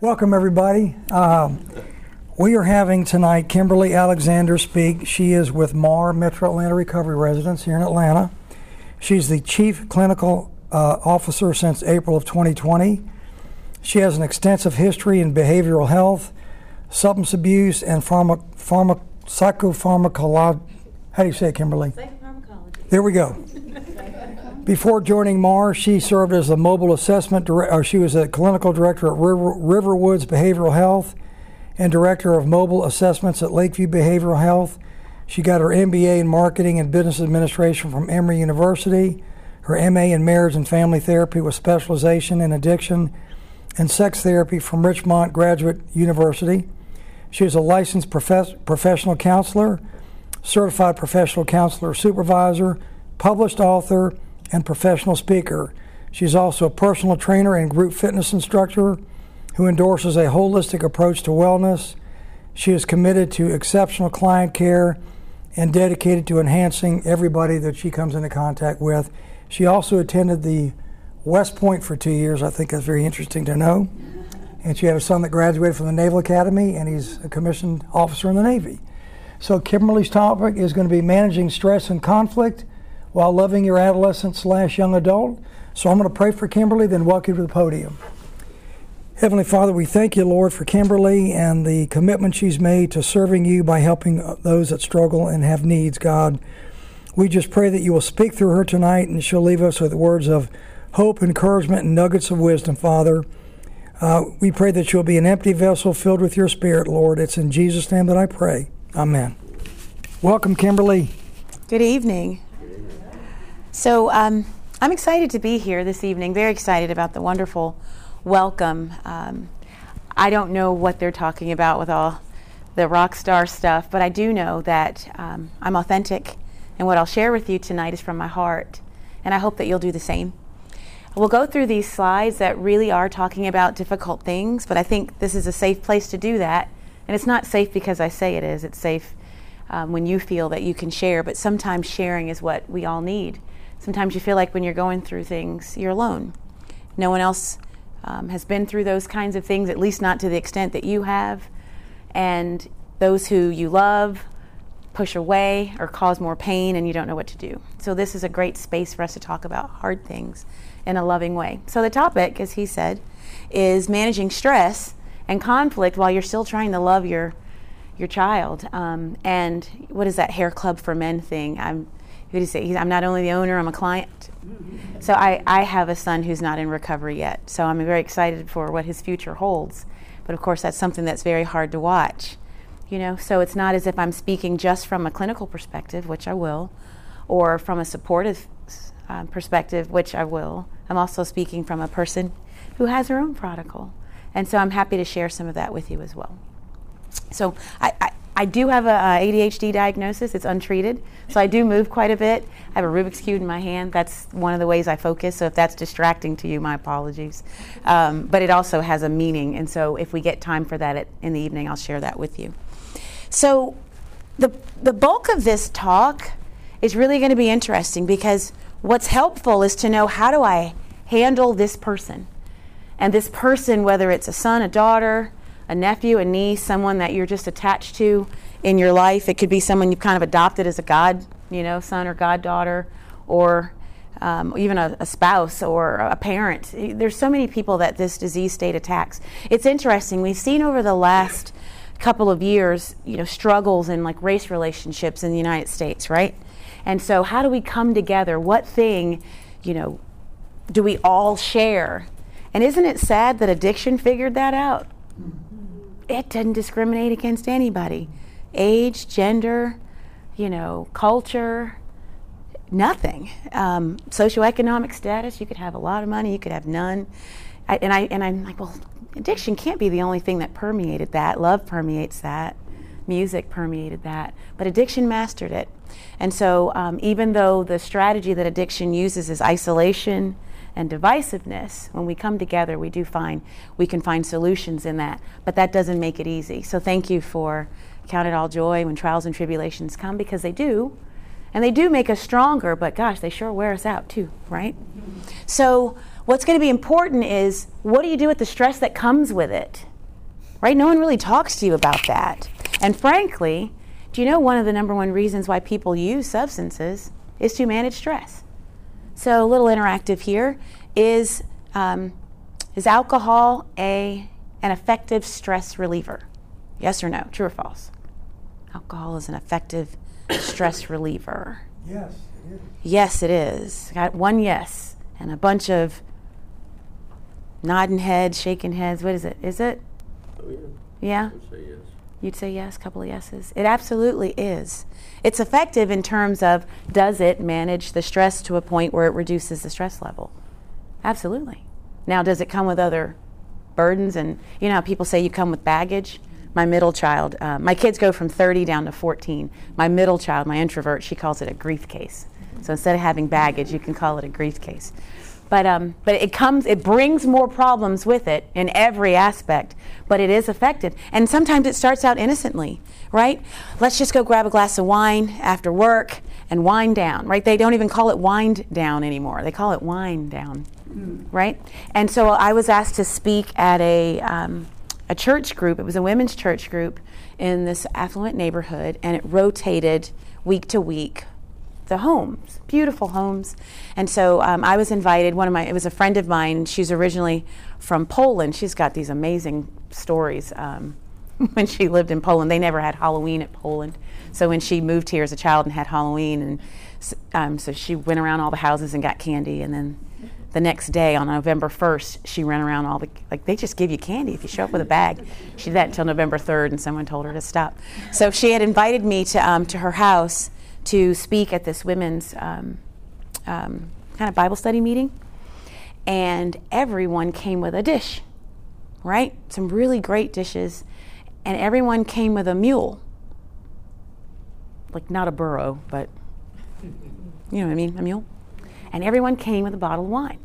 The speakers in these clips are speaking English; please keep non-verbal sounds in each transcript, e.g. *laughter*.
Welcome, everybody. Um, we are having tonight Kimberly Alexander speak. She is with MARR Metro Atlanta Recovery Residence here in Atlanta. She's the Chief Clinical uh, Officer since April of 2020. She has an extensive history in behavioral health, substance abuse, and pharma, pharma, psychopharmacology. How do you say it, Kimberly? Psychopharmacology. There we go. *laughs* Before joining MARR, she served as a mobile assessment director. She was a clinical director at River, Riverwoods Behavioral Health and director of mobile assessments at Lakeview Behavioral Health. She got her MBA in marketing and business administration from Emory University, her MA in marriage and family therapy with specialization in addiction and sex therapy from Richmont Graduate University. She is a licensed profess- professional counselor, certified professional counselor supervisor, published author, and professional speaker. She's also a personal trainer and group fitness instructor who endorses a holistic approach to wellness. She is committed to exceptional client care and dedicated to enhancing everybody that she comes into contact with. She also attended the West Point for two years. I think that's very interesting to know. And she had a son that graduated from the Naval Academy, and he's a commissioned officer in the Navy. So, Kimberly's topic is going to be managing stress and conflict while loving your adolescent slash young adult. So, I'm going to pray for Kimberly, then welcome you to the podium. Heavenly Father, we thank you, Lord, for Kimberly and the commitment she's made to serving you by helping those that struggle and have needs, God. We just pray that you will speak through her tonight and she'll leave us with words of hope, encouragement, and nuggets of wisdom, Father. Uh, we pray that you'll be an empty vessel filled with your Spirit, Lord. It's in Jesus' name that I pray. Amen. Welcome, Kimberly. Good evening. So, um, I'm excited to be here this evening, very excited about the wonderful welcome. Um, I don't know what they're talking about with all the rock star stuff, but I do know that um, I'm authentic, and what I'll share with you tonight is from my heart, and I hope that you'll do the same. We'll go through these slides that really are talking about difficult things, but I think this is a safe place to do that. And it's not safe because I say it is, it's safe um, when you feel that you can share, but sometimes sharing is what we all need. Sometimes you feel like when you're going through things, you're alone. No one else um, has been through those kinds of things, at least not to the extent that you have. And those who you love push away or cause more pain, and you don't know what to do. So, this is a great space for us to talk about hard things in a loving way. So, the topic, as he said, is managing stress and conflict while you're still trying to love your your child. Um, and what is that hair club for men thing? I'm who do you say? I'm not only the owner, I'm a client. So I, I have a son who's not in recovery yet. So I'm very excited for what his future holds. But of course, that's something that's very hard to watch. You know, so it's not as if I'm speaking just from a clinical perspective, which I will, or from a supportive uh, perspective, which I will. I'm also speaking from a person who has her own prodigal. And so I'm happy to share some of that with you as well. So I, I I do have a, ADHD diagnosis. It's untreated, so I do move quite a bit. I have a Rubik's cube in my hand. That's one of the ways I focus. So if that's distracting to you, my apologies. Um, but it also has a meaning, and so if we get time for that at, in the evening, I'll share that with you. So the the bulk of this talk is really going to be interesting because what's helpful is to know how do I handle this person, and this person, whether it's a son, a daughter a nephew, a niece, someone that you're just attached to in your life. It could be someone you've kind of adopted as a god, you know, son or goddaughter, or um, even a, a, spouse or a parent. There's so many people that this disease state attacks. It's interesting. We've seen over the last couple of years, you know, struggles in like race relationships in the United States, right? And so, how do we come together? What thing, you know, do we all share? And isn't it sad that addiction figured that out? It doesn't discriminate against anybody age, gender, you know, culture, nothing. Um, socioeconomic status, you could have a lot of money, you could have none. I, and, I, and I'm like, well, addiction can't be the only thing that permeated that. Love permeates that. Music permeated that. But addiction mastered it. And so, um, even though the strategy that addiction uses is isolation, and divisiveness, when we come together, we do find we can find solutions in that. But that doesn't make it easy. So thank you for count it all joy when trials and tribulations come because they do. And they do make us stronger, but gosh, they sure wear us out too, right? So what's going to be important is what do you do with the stress that comes with it? Right? No one really talks to you about that. And frankly, do you know one of the number one reasons why people use substances is to manage stress? So, a little interactive here is um, is alcohol a an effective stress reliever? Yes or no? True or false? Alcohol is an effective stress reliever. Yes, it is. Yes, it is. Got one yes and a bunch of nodding heads, shaking heads. What is it? Is it? Oh, yeah. Yeah? I'd say yes. You'd say yes, couple of yeses. It absolutely is. It's effective in terms of does it manage the stress to a point where it reduces the stress level? Absolutely. Now, does it come with other burdens? And you know how people say you come with baggage? My middle child, uh, my kids go from 30 down to 14. My middle child, my introvert, she calls it a grief case. So instead of having baggage, you can call it a grief case. But, um, but it comes, it brings more problems with it in every aspect, but it is effective. And sometimes it starts out innocently, right? Let's just go grab a glass of wine after work and wind down, right? They don't even call it wind down anymore. They call it wine down, right? And so I was asked to speak at a, um, a church group. It was a women's church group in this affluent neighborhood, and it rotated week to week the homes, beautiful homes. And so um, I was invited. One of my, it was a friend of mine. She's originally from Poland. She's got these amazing stories. Um, *laughs* when she lived in Poland, they never had Halloween at Poland. So when she moved here as a child and had Halloween, and um, so she went around all the houses and got candy, and then the next day on November 1st, she ran around all the, like, they just give you candy if you show up with a bag. She did that until November 3rd, and someone told her to stop. So she had invited me to, um, to her house to speak at this women's um, um, kind of Bible study meeting. And everyone came with a dish, right? Some really great dishes. And everyone came with a mule. Like, not a burro, but you know what I mean? A mule. And everyone came with a bottle of wine.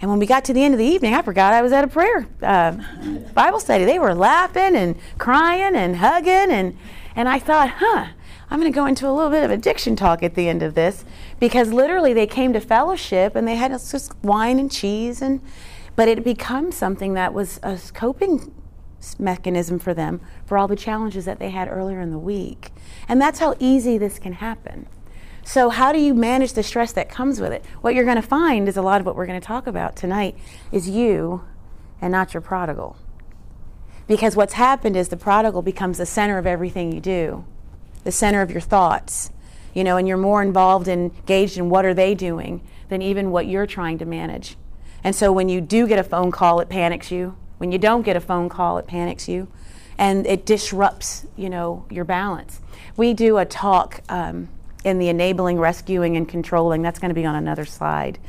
And when we got to the end of the evening, I forgot I was at a prayer uh, Bible study. They were laughing and crying and hugging. And, and I thought, huh, I'm going to go into a little bit of addiction talk at the end of this because literally they came to fellowship and they had just wine and cheese. and But it became something that was a coping mechanism for them for all the challenges that they had earlier in the week. And that's how easy this can happen. So, how do you manage the stress that comes with it? What you're going to find is a lot of what we're going to talk about tonight is you and not your prodigal. Because what's happened is the prodigal becomes the center of everything you do, the center of your thoughts, you know, and you're more involved and engaged in what are they doing than even what you're trying to manage. And so when you do get a phone call, it panics you. When you don't get a phone call, it panics you. And it disrupts, you know, your balance. We do a talk um, in the enabling, rescuing, and controlling. That's going to be on another slide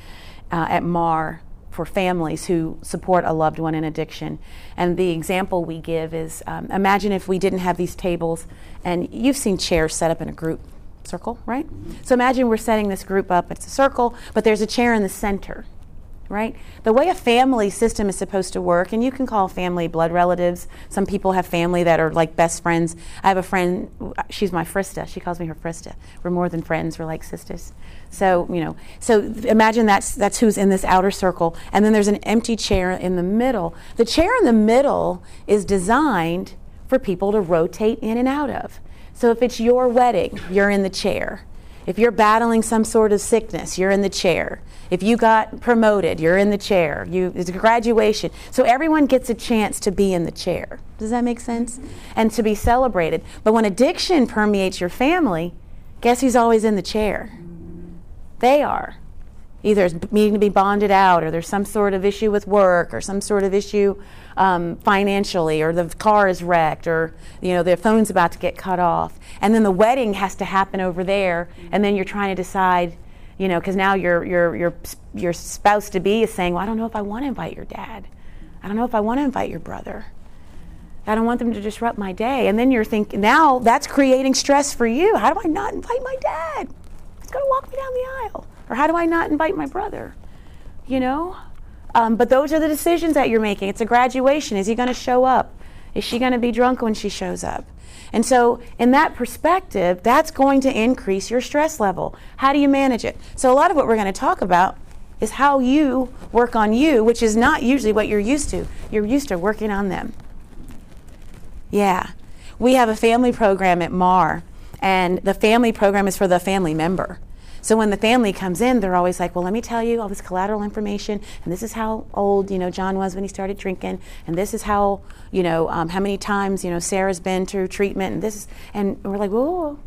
uh, at MARR for families who support a loved one in addiction. And the example we give is um, imagine if we didn't have these tables, and you've seen chairs set up in a group circle, right? So imagine we're setting this group up, it's a circle, but there's a chair in the center. Right? The way a family system is supposed to work, and you can call family blood relatives. Some people have family that are like best friends. I have a friend, she's my Frista. She calls me her Frista. We're more than friends, we're like sisters. So, you know, so imagine that's, that's who's in this outer circle. And then there's an empty chair in the middle. The chair in the middle is designed for people to rotate in and out of. So if it's your wedding, you're in the chair. If you're battling some sort of sickness, you're in the chair. If you got promoted, you're in the chair. You, it's a graduation. So everyone gets a chance to be in the chair. Does that make sense? And to be celebrated. But when addiction permeates your family, guess who's always in the chair? They are. Either it's needing to be bonded out, or there's some sort of issue with work, or some sort of issue um, financially, or the car is wrecked, or you know the phone's about to get cut off, and then the wedding has to happen over there, and then you're trying to decide, you know, because now your your your your spouse to be is saying, well, I don't know if I want to invite your dad, I don't know if I want to invite your brother. I don't want them to disrupt my day. And then you're thinking, now that's creating stress for you. How do I not invite my dad? He's going to walk me down the aisle. Or how do I not invite my brother? You know? Um, but those are the decisions that you're making. It's a graduation. Is he going to show up? Is she going to be drunk when she shows up? And so, in that perspective, that's going to increase your stress level. How do you manage it? So, a lot of what we're going to talk about is how you work on you, which is not usually what you're used to. You're used to working on them. Yeah. We have a family program at MARR, and the family program is for the family member. So when the family comes in, they're always like, "Well, let me tell you all this collateral information, and this is how old you know John was when he started drinking, and this is how you know um, how many times you know Sarah's been through treatment, and this is." And we're like, "Whoa,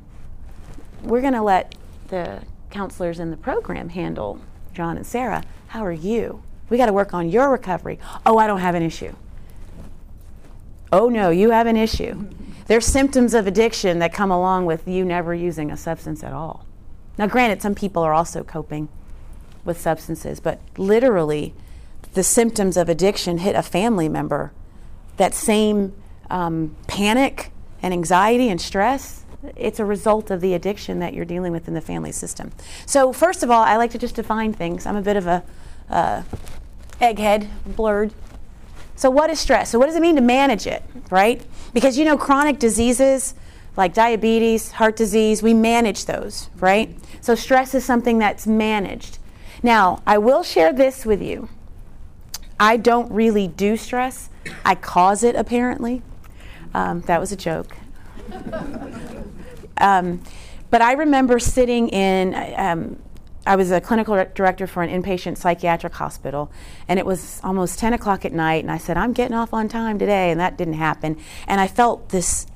we're going to let the counselors in the program handle John and Sarah. How are you? We got to work on your recovery. Oh, I don't have an issue. Oh no, you have an issue. There's symptoms of addiction that come along with you never using a substance at all." Now, granted, some people are also coping with substances, but literally, the symptoms of addiction hit a family member. That same um, panic and anxiety and stress, it's a result of the addiction that you're dealing with in the family system. So, first of all, I like to just define things. I'm a bit of a uh, egghead, blurred. So, what is stress? So, what does it mean to manage it, right? Because you know, chronic diseases like diabetes, heart disease, we manage those, right? So stress is something that's managed. Now, I will share this with you. I don't really do stress, I cause it apparently. Um, that was a joke. *laughs* um, but I remember sitting in, um, I was a clinical director for an inpatient psychiatric hospital, and it was almost 10 o'clock at night, and I said, I'm getting off on time today, and that didn't happen. And I felt this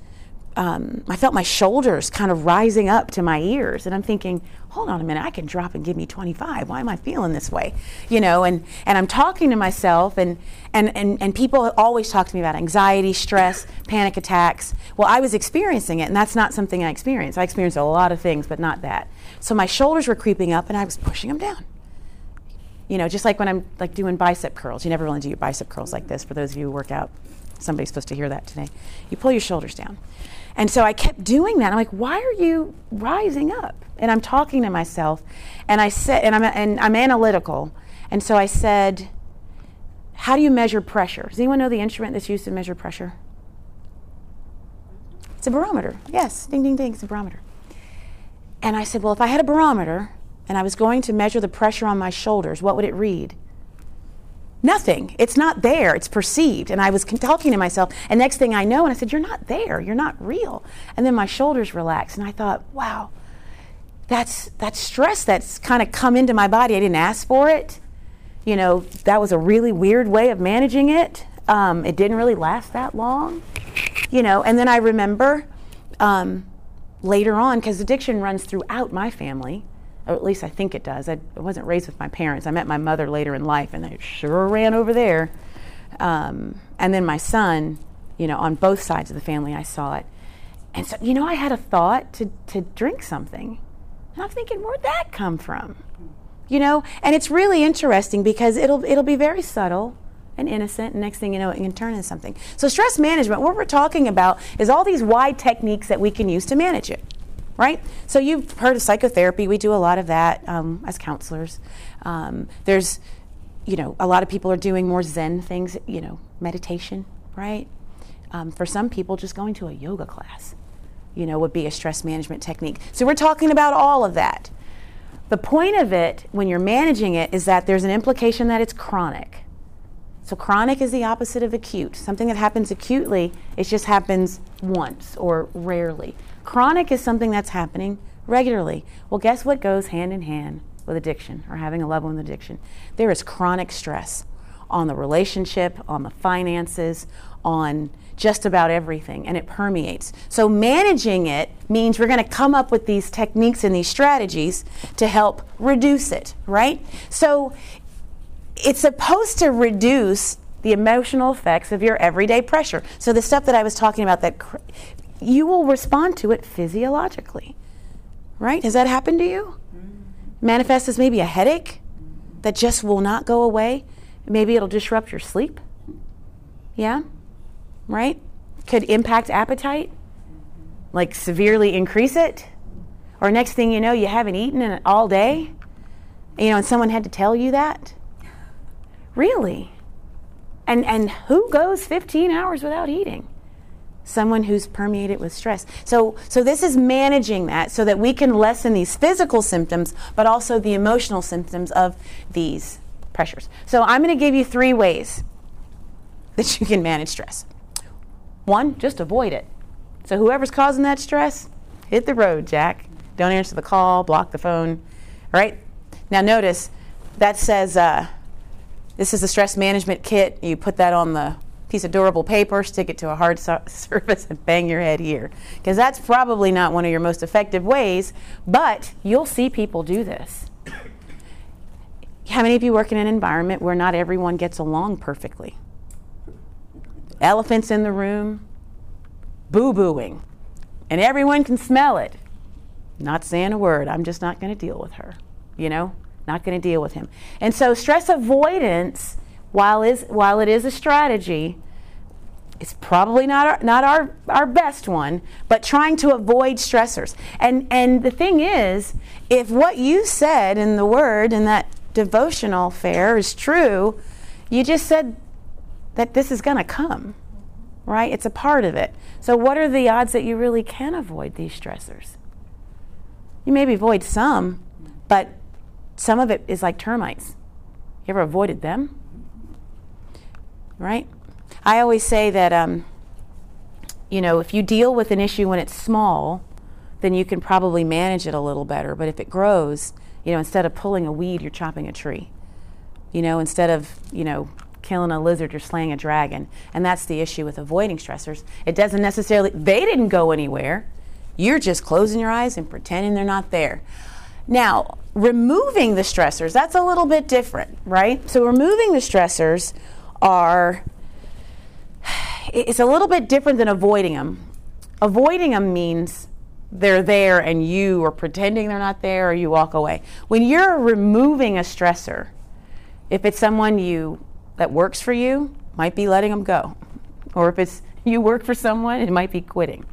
um, I felt my shoulders kind of rising up to my ears, and I'm thinking, hold on a minute, I can drop and give me 25. Why am I feeling this way? You know, and, and I'm talking to myself, and, and, and, and people always talk to me about anxiety, stress, panic attacks. Well, I was experiencing it, and that's not something I experienced. I experienced a lot of things, but not that. So my shoulders were creeping up, and I was pushing them down. You know, just like when I'm like doing bicep curls. You never really do your bicep curls like this. For those of you who work out, somebody's supposed to hear that today. You pull your shoulders down. And so I kept doing that. I'm like, why are you rising up? And I'm talking to myself, and I said, and I'm and I'm analytical, and so I said, how do you measure pressure? Does anyone know the instrument that's used to measure pressure? It's a barometer. Yes, ding ding ding, it's a barometer. And I said, well, if I had a barometer and I was going to measure the pressure on my shoulders, what would it read? Nothing. It's not there. It's perceived. And I was talking to myself, and next thing I know, and I said, You're not there. You're not real. And then my shoulders relaxed, and I thought, Wow, that's, that's stress that's kind of come into my body. I didn't ask for it. You know, that was a really weird way of managing it. Um, it didn't really last that long. You know, and then I remember um, later on, because addiction runs throughout my family or at least I think it does. I wasn't raised with my parents. I met my mother later in life, and I sure ran over there. Um, and then my son, you know, on both sides of the family, I saw it. And so, you know, I had a thought to, to drink something. And I'm thinking, where'd that come from? You know, and it's really interesting because it'll it'll be very subtle and innocent, and next thing you know, it can turn into something. So stress management, what we're talking about is all these wide techniques that we can use to manage it right? So you've heard of psychotherapy. We do a lot of that um, as counselors. Um, there's, you know, a lot of people are doing more Zen things, you know, meditation, right? Um, for some people, just going to a yoga class, you know, would be a stress management technique. So we're talking about all of that. The point of it, when you're managing it, is that there's an implication that it's chronic. So chronic is the opposite of acute. Something that happens acutely, it just happens once or rarely. Chronic is something that's happening regularly. Well, guess what goes hand in hand with addiction or having a loved one with addiction? There is chronic stress on the relationship, on the finances, on just about everything, and it permeates. So, managing it means we're going to come up with these techniques and these strategies to help reduce it, right? So, it's supposed to reduce the emotional effects of your everyday pressure. So, the stuff that I was talking about that you will respond to it physiologically. Right? Has that happened to you? Manifest as maybe a headache that just will not go away. Maybe it'll disrupt your sleep. Yeah? Right? Could impact appetite, like severely increase it. Or next thing you know, you haven't eaten in all day. You know, and someone had to tell you that. Really? And and who goes 15 hours without eating? Someone who's permeated with stress. So, so this is managing that so that we can lessen these physical symptoms, but also the emotional symptoms of these pressures. So I'm going to give you three ways that you can manage stress. One, just avoid it. So whoever's causing that stress, hit the road, Jack. Don't answer the call, block the phone. All right? Now notice that says uh, this is the stress management kit. You put that on the piece of durable paper, stick it to a hard *laughs* su- surface, and bang your head here. Because that's probably not one of your most effective ways, but you'll see people do this. *coughs* How many of you work in an environment where not everyone gets along perfectly? Elephants in the room, boo booing, and everyone can smell it. Not saying a word, I'm just not going to deal with her, you know? Not going to deal with him. And so stress avoidance, while, is, while it is a strategy, it's probably not our, not our, our best one, but trying to avoid stressors. And, and the thing is, if what you said in the word in that devotional fair is true, you just said that this is going to come, right? It's a part of it. So, what are the odds that you really can avoid these stressors? You maybe avoid some, but some of it is like termites. You ever avoided them? Right? I always say that, um, you know, if you deal with an issue when it's small, then you can probably manage it a little better. But if it grows, you know, instead of pulling a weed, you're chopping a tree. You know, instead of, you know, killing a lizard, you're slaying a dragon. And that's the issue with avoiding stressors. It doesn't necessarily, they didn't go anywhere. You're just closing your eyes and pretending they're not there. Now, removing the stressors, that's a little bit different, right? So, removing the stressors are, *sighs* it's a little bit different than avoiding them. Avoiding them means they're there and you are pretending they're not there or you walk away. When you're removing a stressor, if it's someone you that works for you, might be letting them go. Or if it's *laughs* you work for someone, it might be quitting.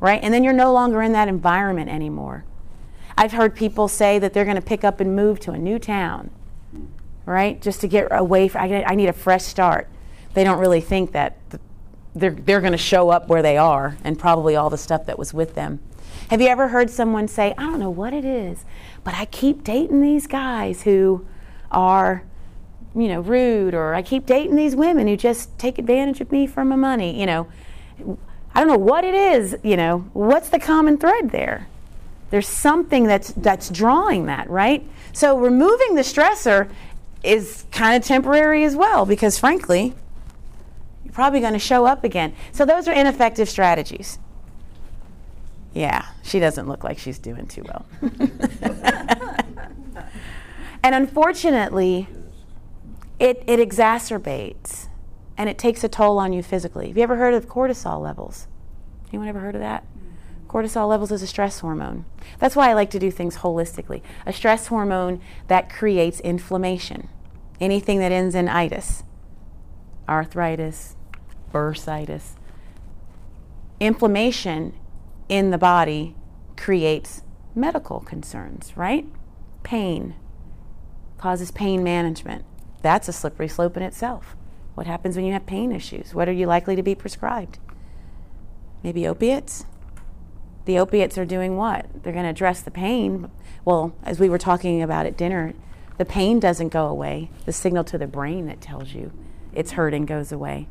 Right? And then you're no longer in that environment anymore. I've heard people say that they're going to pick up and move to a new town, right? Just to get away from, I need a fresh start. They don't really think that they're, they're going to show up where they are and probably all the stuff that was with them. Have you ever heard someone say, I don't know what it is, but I keep dating these guys who are, you know, rude, or I keep dating these women who just take advantage of me for my money, you know. I don't know what it is, you know, what's the common thread there? There's something that's that's drawing that, right? So removing the stressor is kind of temporary as well because frankly, probably going to show up again. So those are ineffective strategies. Yeah, she doesn't look like she's doing too well. *laughs* and unfortunately, it, it exacerbates and it takes a toll on you physically. Have you ever heard of cortisol levels? Anyone ever heard of that? Cortisol levels is a stress hormone. That's why I like to do things holistically. A stress hormone that creates inflammation. Anything that ends in itis, arthritis, bursitis. Inflammation in the body creates medical concerns, right? Pain causes pain management. That's a slippery slope in itself. What happens when you have pain issues? What are you likely to be prescribed? Maybe opiates? the opiates are doing what? They're going to address the pain. Well, as we were talking about at dinner, the pain doesn't go away. The signal to the brain that tells you it's hurting goes away.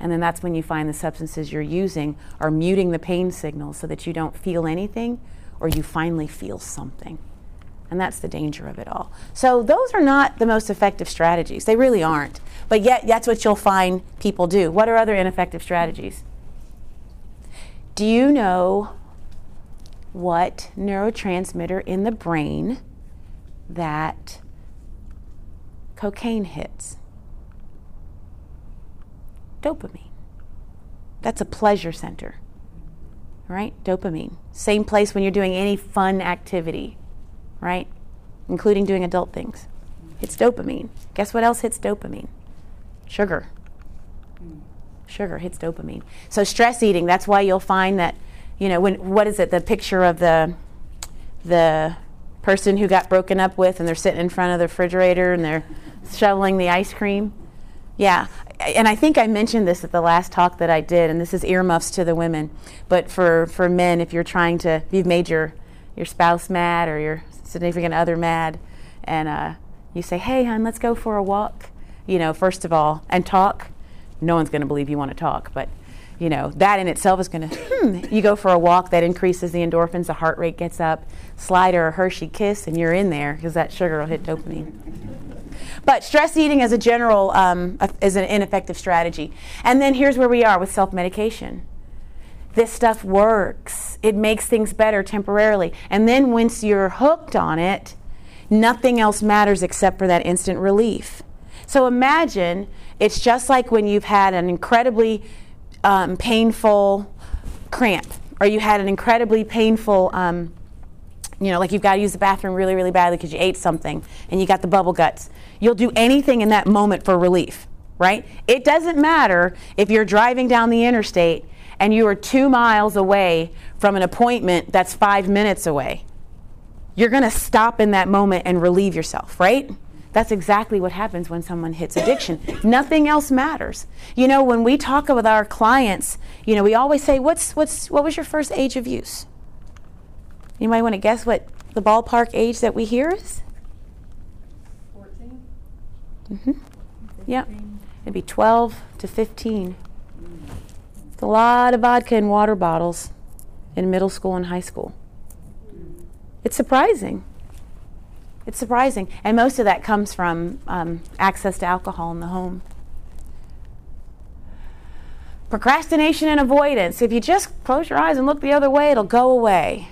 And then that's when you find the substances you're using are muting the pain signal so that you don't feel anything or you finally feel something. And that's the danger of it all. So, those are not the most effective strategies. They really aren't. But yet, that's what you'll find people do. What are other ineffective strategies? Do you know what neurotransmitter in the brain that cocaine hits. Dopamine. That's a pleasure center, right? Dopamine. Same place when you're doing any fun activity, right? Including doing adult things. It's dopamine. Guess what else hits dopamine? Sugar. Sugar hits dopamine. So, stress eating, that's why you'll find that you know, when what is it? The picture of the the person who got broken up with, and they're sitting in front of the refrigerator and they're shoveling the ice cream. Yeah, and I think I mentioned this at the last talk that I did, and this is earmuffs to the women. But for, for men, if you're trying to, you've made your, your spouse mad or your significant other mad, and uh, you say, hey, hon, let's go for a walk, you know, first of all, and talk, no one's going to believe you want to talk. But, you know, that in itself is going to, hmm, you go for a walk, that increases the endorphins, the heart rate gets up, slide her a Hershey kiss, and you're in there because that sugar will hit dopamine. But stress eating as a general um, is an ineffective strategy. And then here's where we are with self medication. This stuff works. It makes things better temporarily. And then once you're hooked on it, nothing else matters except for that instant relief. So imagine it's just like when you've had an incredibly um, painful cramp, or you had an incredibly painful, um, you know, like you've got to use the bathroom really, really badly because you ate something and you got the bubble guts. You'll do anything in that moment for relief, right? It doesn't matter if you're driving down the interstate and you are two miles away from an appointment that's five minutes away. You're going to stop in that moment and relieve yourself, right? That's exactly what happens when someone hits addiction. Nothing else matters. You know, when we talk with our clients, you know, we always say, "What's what's what was your first age of use?" You might want to guess what the ballpark age that we hear is. Mm-hmm. Yep. It'd be 12 to 15. It's a lot of vodka and water bottles in middle school and high school. It's surprising. It's surprising. And most of that comes from um, access to alcohol in the home. Procrastination and avoidance. If you just close your eyes and look the other way, it'll go away.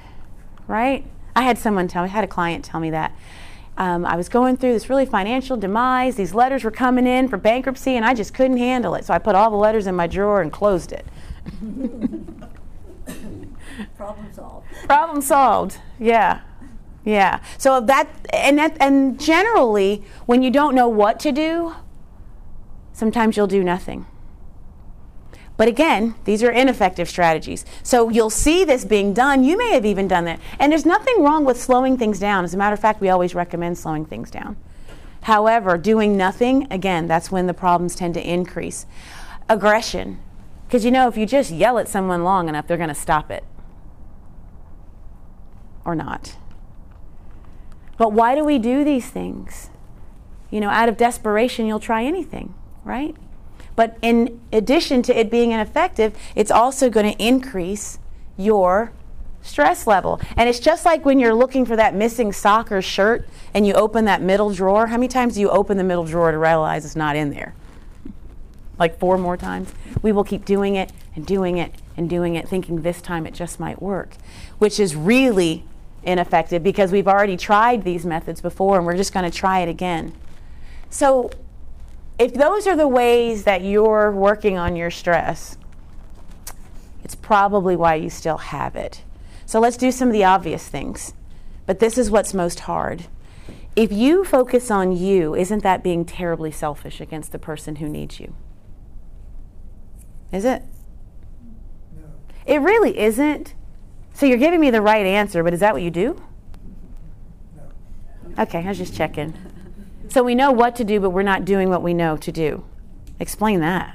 Right? I had someone tell me, I had a client tell me that um, I was going through this really financial demise. These letters were coming in for bankruptcy, and I just couldn't handle it. So I put all the letters in my drawer and closed it. *laughs* Problem solved. Problem solved. Yeah. Yeah. So that and that and generally when you don't know what to do, sometimes you'll do nothing. But again, these are ineffective strategies. So you'll see this being done. You may have even done that. And there's nothing wrong with slowing things down. As a matter of fact, we always recommend slowing things down. However, doing nothing, again, that's when the problems tend to increase. Aggression. Because you know, if you just yell at someone long enough, they're going to stop it. Or not. But why do we do these things? You know, out of desperation, you'll try anything, right? But in addition to it being ineffective, it's also going to increase your stress level. And it's just like when you're looking for that missing sock or shirt and you open that middle drawer. How many times do you open the middle drawer to realize it's not in there? Like four more times? We will keep doing it and doing it and doing it, thinking this time it just might work, which is really ineffective because we've already tried these methods before and we're just going to try it again. So if those are the ways that you're working on your stress, it's probably why you still have it. So let's do some of the obvious things. But this is what's most hard. If you focus on you, isn't that being terribly selfish against the person who needs you? Is it? No. It really isn't. So you're giving me the right answer, but is that what you do? No. Okay, I was just checking. So we know what to do, but we're not doing what we know to do. Explain that.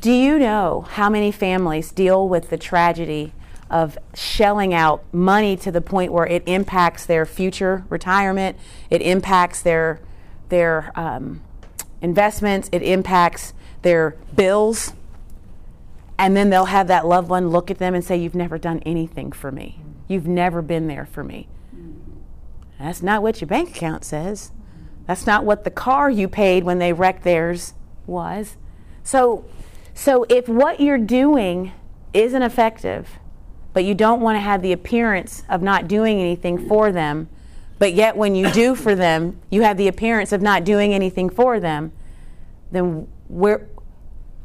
Do you know how many families deal with the tragedy of shelling out money to the point where it impacts their future retirement, it impacts their their um, investments, it impacts their bills, and then they'll have that loved one look at them and say, "You've never done anything for me. You've never been there for me." That's not what your bank account says. That's not what the car you paid when they wrecked theirs was. So, so if what you're doing isn't effective, but you don't want to have the appearance of not doing anything for them, but yet when you do for them, you have the appearance of not doing anything for them, then we're,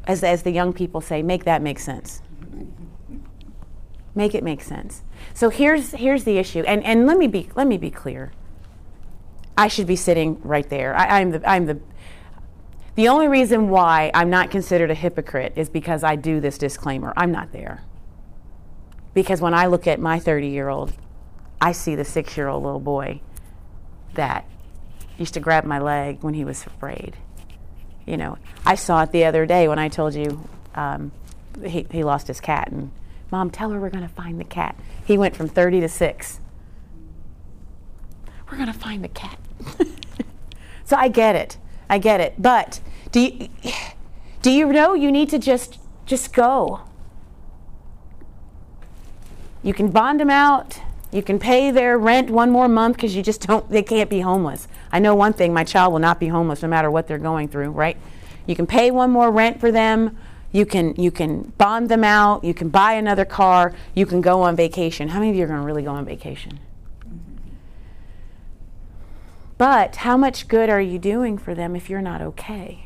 as, as the young people say, make that make sense. Make it make sense. So here's here's the issue, and and let me be let me be clear. I should be sitting right there. I, I'm the I'm the the only reason why I'm not considered a hypocrite is because I do this disclaimer. I'm not there. Because when I look at my 30 year old, I see the six year old little boy that used to grab my leg when he was afraid. You know, I saw it the other day when I told you um, he, he lost his cat. And mom, tell her we're going to find the cat. He went from 30 to 6. We're going to find the cat. *laughs* so I get it. I get it. But do you, do you know you need to just just go? You can bond them out. You can pay their rent one more month because you just don't, they can't be homeless. I know one thing my child will not be homeless no matter what they're going through, right? You can pay one more rent for them. You can, you can bond them out. You can buy another car. You can go on vacation. How many of you are going to really go on vacation? But how much good are you doing for them if you're not okay?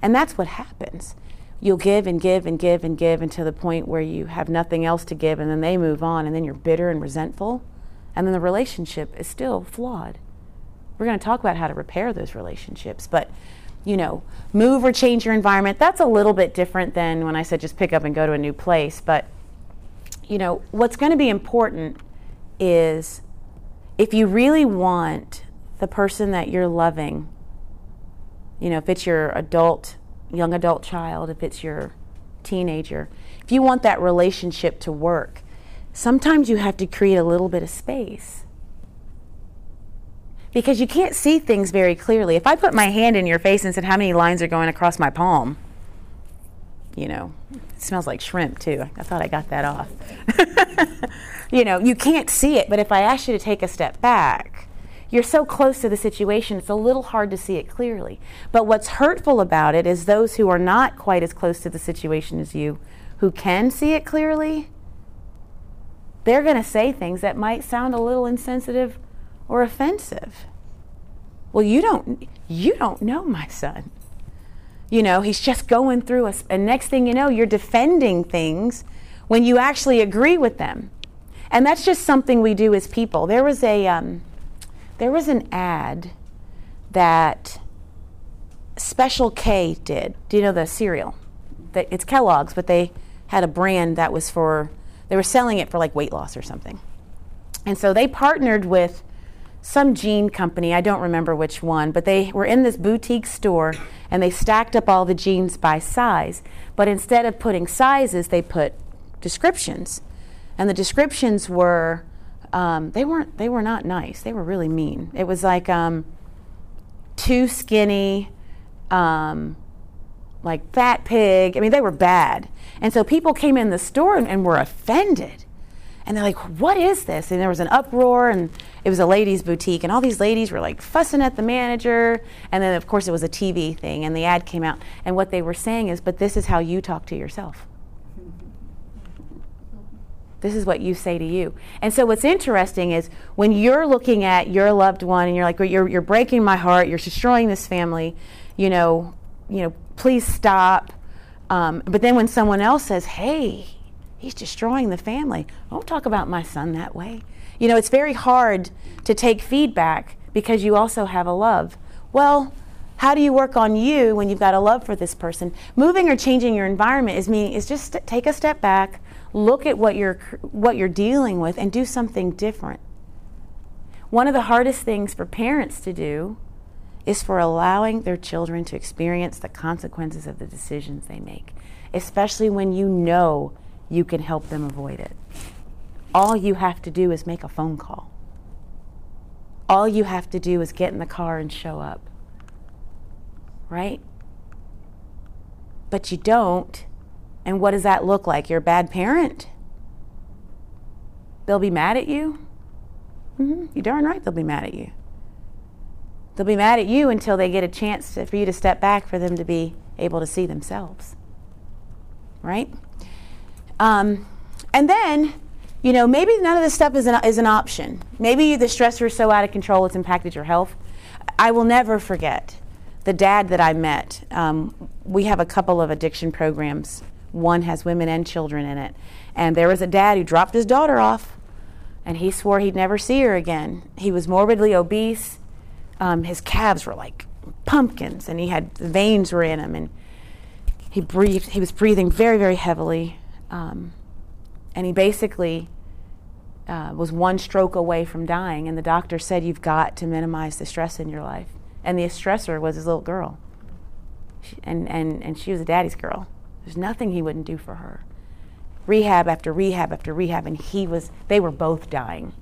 And that's what happens you'll give and give and give and give until the point where you have nothing else to give and then they move on and then you're bitter and resentful and then the relationship is still flawed. We're going to talk about how to repair those relationships, but you know, move or change your environment. That's a little bit different than when I said just pick up and go to a new place, but you know, what's going to be important is if you really want the person that you're loving, you know, if it's your adult young adult child, if it's your teenager, if you want that relationship to work, sometimes you have to create a little bit of space. Because you can't see things very clearly. If I put my hand in your face and said, How many lines are going across my palm? You know, it smells like shrimp too. I thought I got that off. *laughs* you know, you can't see it, but if I ask you to take a step back, you're so close to the situation, it's a little hard to see it clearly. But what's hurtful about it is those who are not quite as close to the situation as you, who can see it clearly, they're going to say things that might sound a little insensitive or offensive. Well, you don't you don't know my son. You know, he's just going through us and next thing you know, you're defending things when you actually agree with them. And that's just something we do as people. There was a um, there was an ad that Special K did. Do you know the cereal? It's Kellogg's, but they had a brand that was for, they were selling it for like weight loss or something. And so they partnered with some jean company, I don't remember which one, but they were in this boutique store and they stacked up all the jeans by size. But instead of putting sizes, they put descriptions. And the descriptions were um, they weren't they were not nice. They were really mean. It was like um, too skinny, um, like fat pig. I mean, they were bad. And so people came in the store and, and were offended. And they're like, what is this? And there was an uproar, and it was a ladies' boutique, and all these ladies were like fussing at the manager. And then, of course, it was a TV thing, and the ad came out. And what they were saying is, but this is how you talk to yourself. This is what you say to you. And so what's interesting is when you're looking at your loved one and you're like, you're, you're breaking my heart, you're destroying this family, you know, you know, please stop. Um, but then when someone else says, hey, he's destroying the family, don't talk about my son that way. You know, it's very hard to take feedback because you also have a love. Well, how do you work on you when you've got a love for this person? Moving or changing your environment is meaning is just take a step back, look at what you're what you're dealing with and do something different. One of the hardest things for parents to do is for allowing their children to experience the consequences of the decisions they make, especially when you know you can help them avoid it. All you have to do is make a phone call. All you have to do is get in the car and show up. Right? But you don't and what does that look like? You're a bad parent? They'll be mad at you? Mm-hmm. You're darn right they'll be mad at you. They'll be mad at you until they get a chance to, for you to step back for them to be able to see themselves. Right? Um, and then, you know, maybe none of this stuff is an, is an option. Maybe the stressor is so out of control it's impacted your health. I will never forget the dad that I met. Um, we have a couple of addiction programs one has women and children in it. And there was a dad who dropped his daughter off, and he swore he'd never see her again. He was morbidly obese. Um, his calves were like pumpkins, and he had veins were in him, and he breathed. He was breathing very, very heavily, um, and he basically uh, was one stroke away from dying, and the doctor said, You've got to minimize the stress in your life. And the stressor was his little girl. She, and, and, and she was a daddy's girl. There's nothing he wouldn't do for her. Rehab after rehab after rehab, and he was, they were both dying.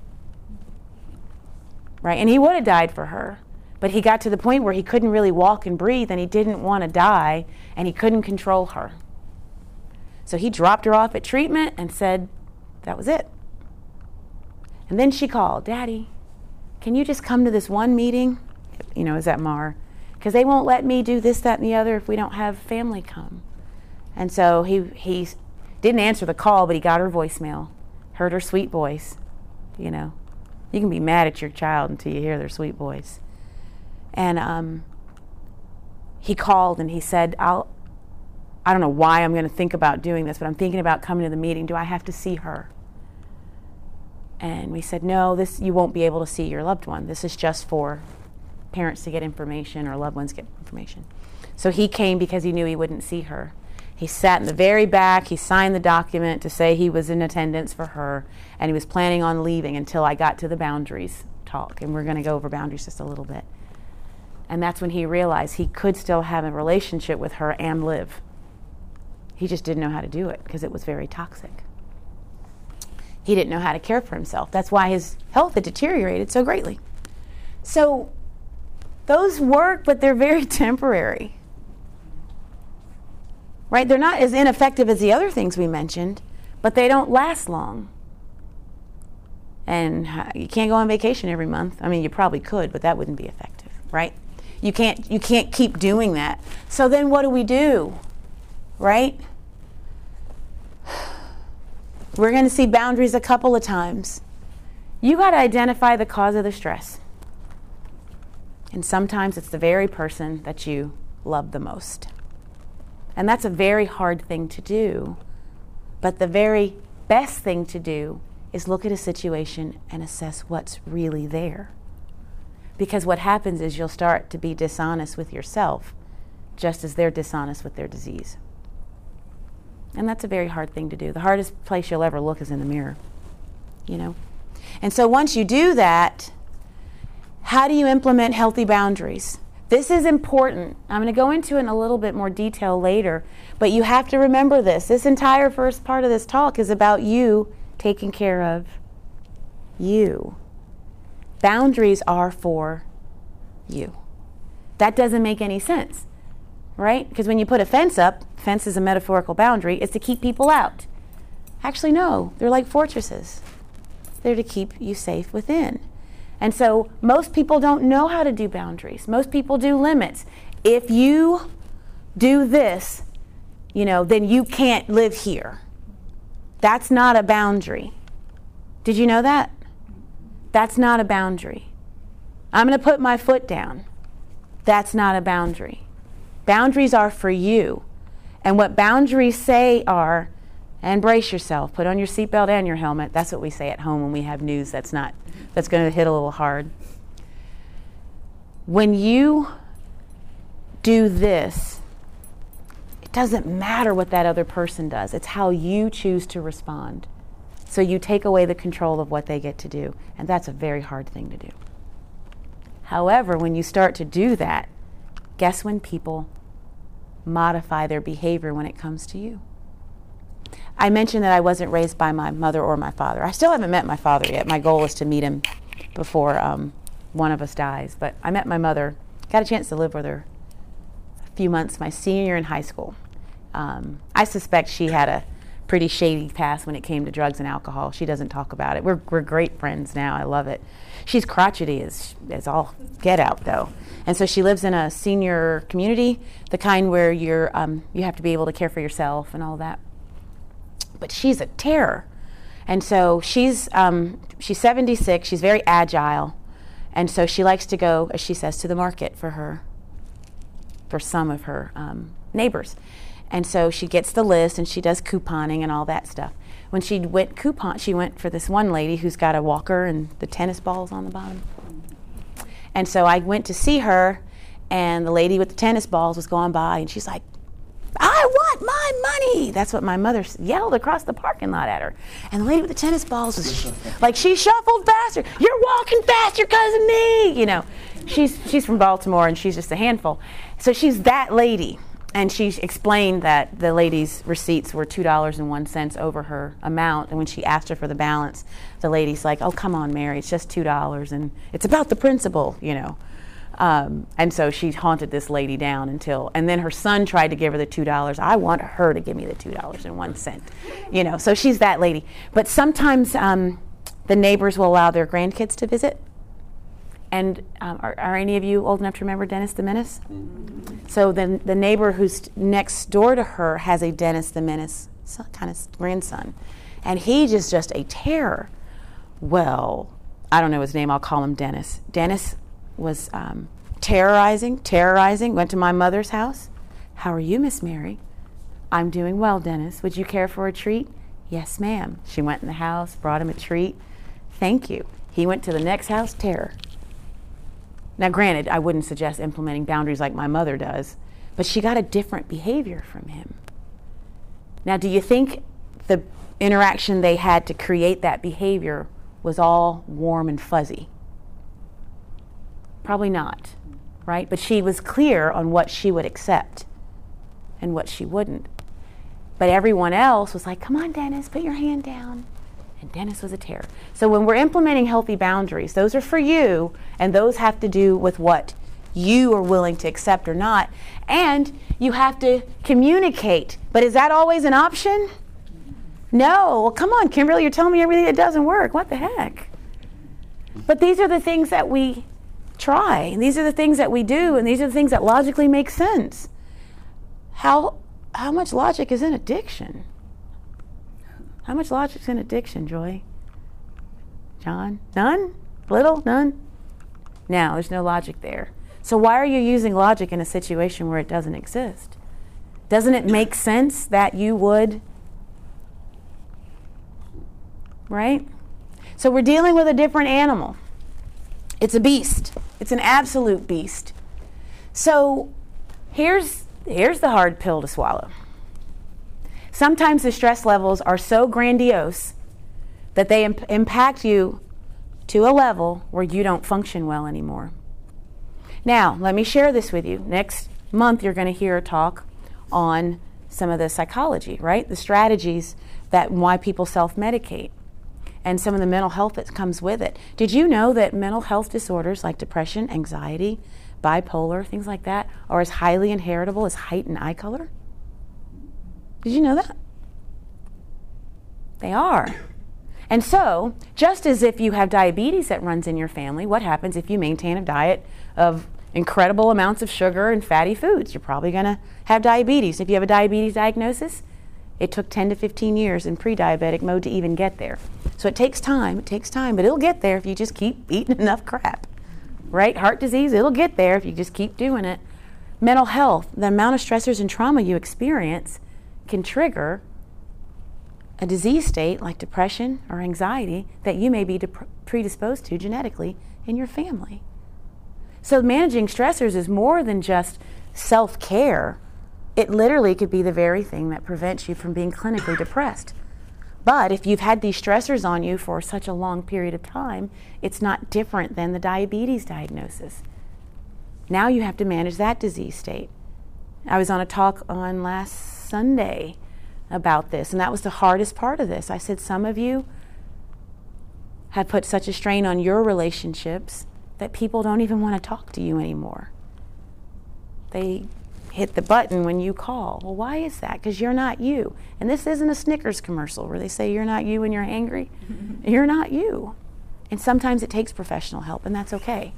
Right? And he would have died for her. But he got to the point where he couldn't really walk and breathe, and he didn't want to die, and he couldn't control her. So he dropped her off at treatment and said, That was it. And then she called, Daddy, can you just come to this one meeting? You know, is that MARR? Because they won't let me do this, that, and the other if we don't have family come. And so he, he didn't answer the call, but he got her voicemail, heard her sweet voice. You know, you can be mad at your child until you hear their sweet voice. And um, he called and he said, I'll, I don't know why I'm going to think about doing this, but I'm thinking about coming to the meeting. Do I have to see her? And we said, no, this you won't be able to see your loved one. This is just for parents to get information or loved ones get information. So he came because he knew he wouldn't see her. He sat in the very back. He signed the document to say he was in attendance for her, and he was planning on leaving until I got to the boundaries talk. And we're going to go over boundaries just a little bit. And that's when he realized he could still have a relationship with her and live. He just didn't know how to do it because it was very toxic he didn't know how to care for himself. That's why his health had deteriorated so greatly. So those work, but they're very *laughs* temporary. Right? They're not as ineffective as the other things we mentioned, but they don't last long. And you can't go on vacation every month. I mean, you probably could, but that wouldn't be effective, right? You can't you can't keep doing that. So then what do we do? Right? We're going to see boundaries a couple of times. You got to identify the cause of the stress. And sometimes it's the very person that you love the most. And that's a very hard thing to do. But the very best thing to do is look at a situation and assess what's really there. Because what happens is you'll start to be dishonest with yourself, just as they're dishonest with their disease. And that's a very hard thing to do. The hardest place you'll ever look is in the mirror, you know? And so once you do that, how do you implement healthy boundaries? This is important. I'm going to go into it in a little bit more detail later, but you have to remember this. This entire first part of this talk is about you taking care of you. Boundaries are for you. That doesn't make any sense right? Because when you put a fence up, fence is a metaphorical boundary, it's to keep people out. Actually, no, they're like fortresses. They're to keep you safe within. And so most people don't know how to do boundaries. Most people do limits. If you do this, you know, then you can't live here. That's not a boundary. Did you know that? That's not a boundary. I'm going to put my foot down. That's not a boundary. Boundaries are for you. And what boundaries say are, and brace yourself, put on your seatbelt and your helmet. That's what we say at home when we have news that's not that's going to hit a little hard. When you do this, it doesn't matter what that other person does. It's how you choose to respond. So you take away the control of what they get to do, and that's a very hard thing to do. However, when you start to do that, guess when people modify their behavior when it comes to you. I mentioned that I wasn't raised by my mother or my father. I still haven't met my father yet. My goal is to meet him before um, one of us dies. But I met my mother, got a chance to live with her a few months my senior year in high school. Um, I suspect she had a pretty shady past when it came to drugs and alcohol. She doesn't talk about it. We're, we're great friends now. I love it. She's crotchety as, as all get out, though. And so she lives in a senior community, the kind where you're, um, you have to be able to care for yourself and all that. But she's a terror. And so she's, um, she's 76, she's very agile. And so she likes to go, as she says, to the market for her, for some of her um, neighbors. And so she gets the list and she does couponing and all that stuff. When she went coupon, she went for this one lady who's got a walker and the tennis balls on the bottom. And so I went to see her, and the lady with the tennis balls was going by, and she's like, I want my money. That's what my mother yelled across the parking lot at her. And the lady with the tennis balls was like, she shuffled faster. You're walking faster because of me. You know, she's, she's from Baltimore and she's just a handful. So she's that lady. And she explained that the lady's receipts were $2.01 over her amount. And when she asked her for the balance, the lady's like, oh, come on, Mary, it's just $2. And it's about the principle, you know. Um, and so she haunted this lady down until, and then her son tried to give her the two dollars. I want her to give me the two dollars and one cent, you know. So she's that lady. But sometimes um, the neighbors will allow their grandkids to visit. And um, are, are, any of you old enough to remember Dennis the Menace? So then the neighbor who's next door to her has a Dennis the Menace kind of grandson, and he is just a terror. Well, I don't know his name. I'll call him Dennis. Dennis was um, terrorizing, terrorizing. Went to my mother's house. How are you, Miss Mary? I'm doing well, Dennis. Would you care for a treat? Yes, ma'am. She went in the house, brought him a treat. Thank you. He went to the next house, terror. Now, granted, I wouldn't suggest implementing boundaries like my mother does, but she got a different behavior from him. Now, do you think the interaction they had to create that behavior was all warm and fuzzy? Probably not, right? But she was clear on what she would accept and what she wouldn't. But everyone else was like, come on, Dennis, put your hand down. And Dennis was a terror. So when we're implementing healthy boundaries, those are for you, and those have to do with what you are willing to accept or not. And you have to communicate. But is that always an option? No. Well, come on, Kimberly, you're telling me everything that doesn't work. What the heck? But these are the things that we try. And these are the things that we do, and these are the things that logically make sense. How, how much logic is in addiction? How much logic is in addiction, Joy? John? None? Little? None? Now, there's no logic there. So, why are you using logic in a situation where it doesn't exist? Doesn't it make sense that you would? Right? So, we're dealing with a different animal. It's a beast. It's an absolute beast. So here's, here's the hard pill to swallow. Sometimes the stress levels are so grandiose that they imp- impact you to a level where you don't function well anymore. Now, let me share this with you. Next month, you're going to hear a talk on some of the psychology, right? The strategies that why people self medicate and some of the mental health that comes with it. Did you know that mental health disorders like depression, anxiety, bipolar, things like that, are as highly inheritable as height and eye color? Did you know that? They are. And so, just as if you have diabetes that runs in your family, what happens if you maintain a diet of incredible amounts of sugar and fatty foods? You're probably going to have diabetes. If you have a diabetes diagnosis, it took 10 to 15 years in pre diabetic mode to even get there. So it takes time, it takes time, but it'll get there if you just keep eating *laughs* enough crap. Right? Heart disease, it'll get there if you just keep doing it. Mental health, the amount of stressors and trauma you experience can trigger a disease state like depression or anxiety that you may be predisposed to genetically in your family. So, managing stressors is more than just self care. It literally could be the very thing that prevents you from being clinically depressed. But if you've had these stressors on you for such a long period of time, it's not different than the diabetes diagnosis. Now you have to manage that disease state. I was on a talk on last Sunday about this, and that was the hardest part of this. I said, Some of you have put such a strain on your relationships that people don't even want to talk to you anymore. They hit the button when you call. Well, why is that? Because you're not you. And this isn't a Snickers commercial where they say you're not you when you're angry. *laughs* you're not you. And sometimes it takes professional help, and that's okay.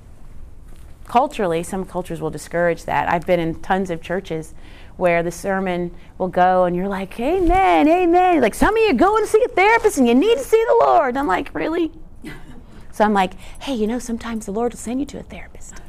Culturally, some cultures will discourage that. I've been in tons of churches where the sermon will go and you're like, Amen, amen. Like some of you going to see a therapist and you need to see the Lord. I'm like, Really? *laughs* so I'm like, Hey, you know, sometimes the Lord will send you to a therapist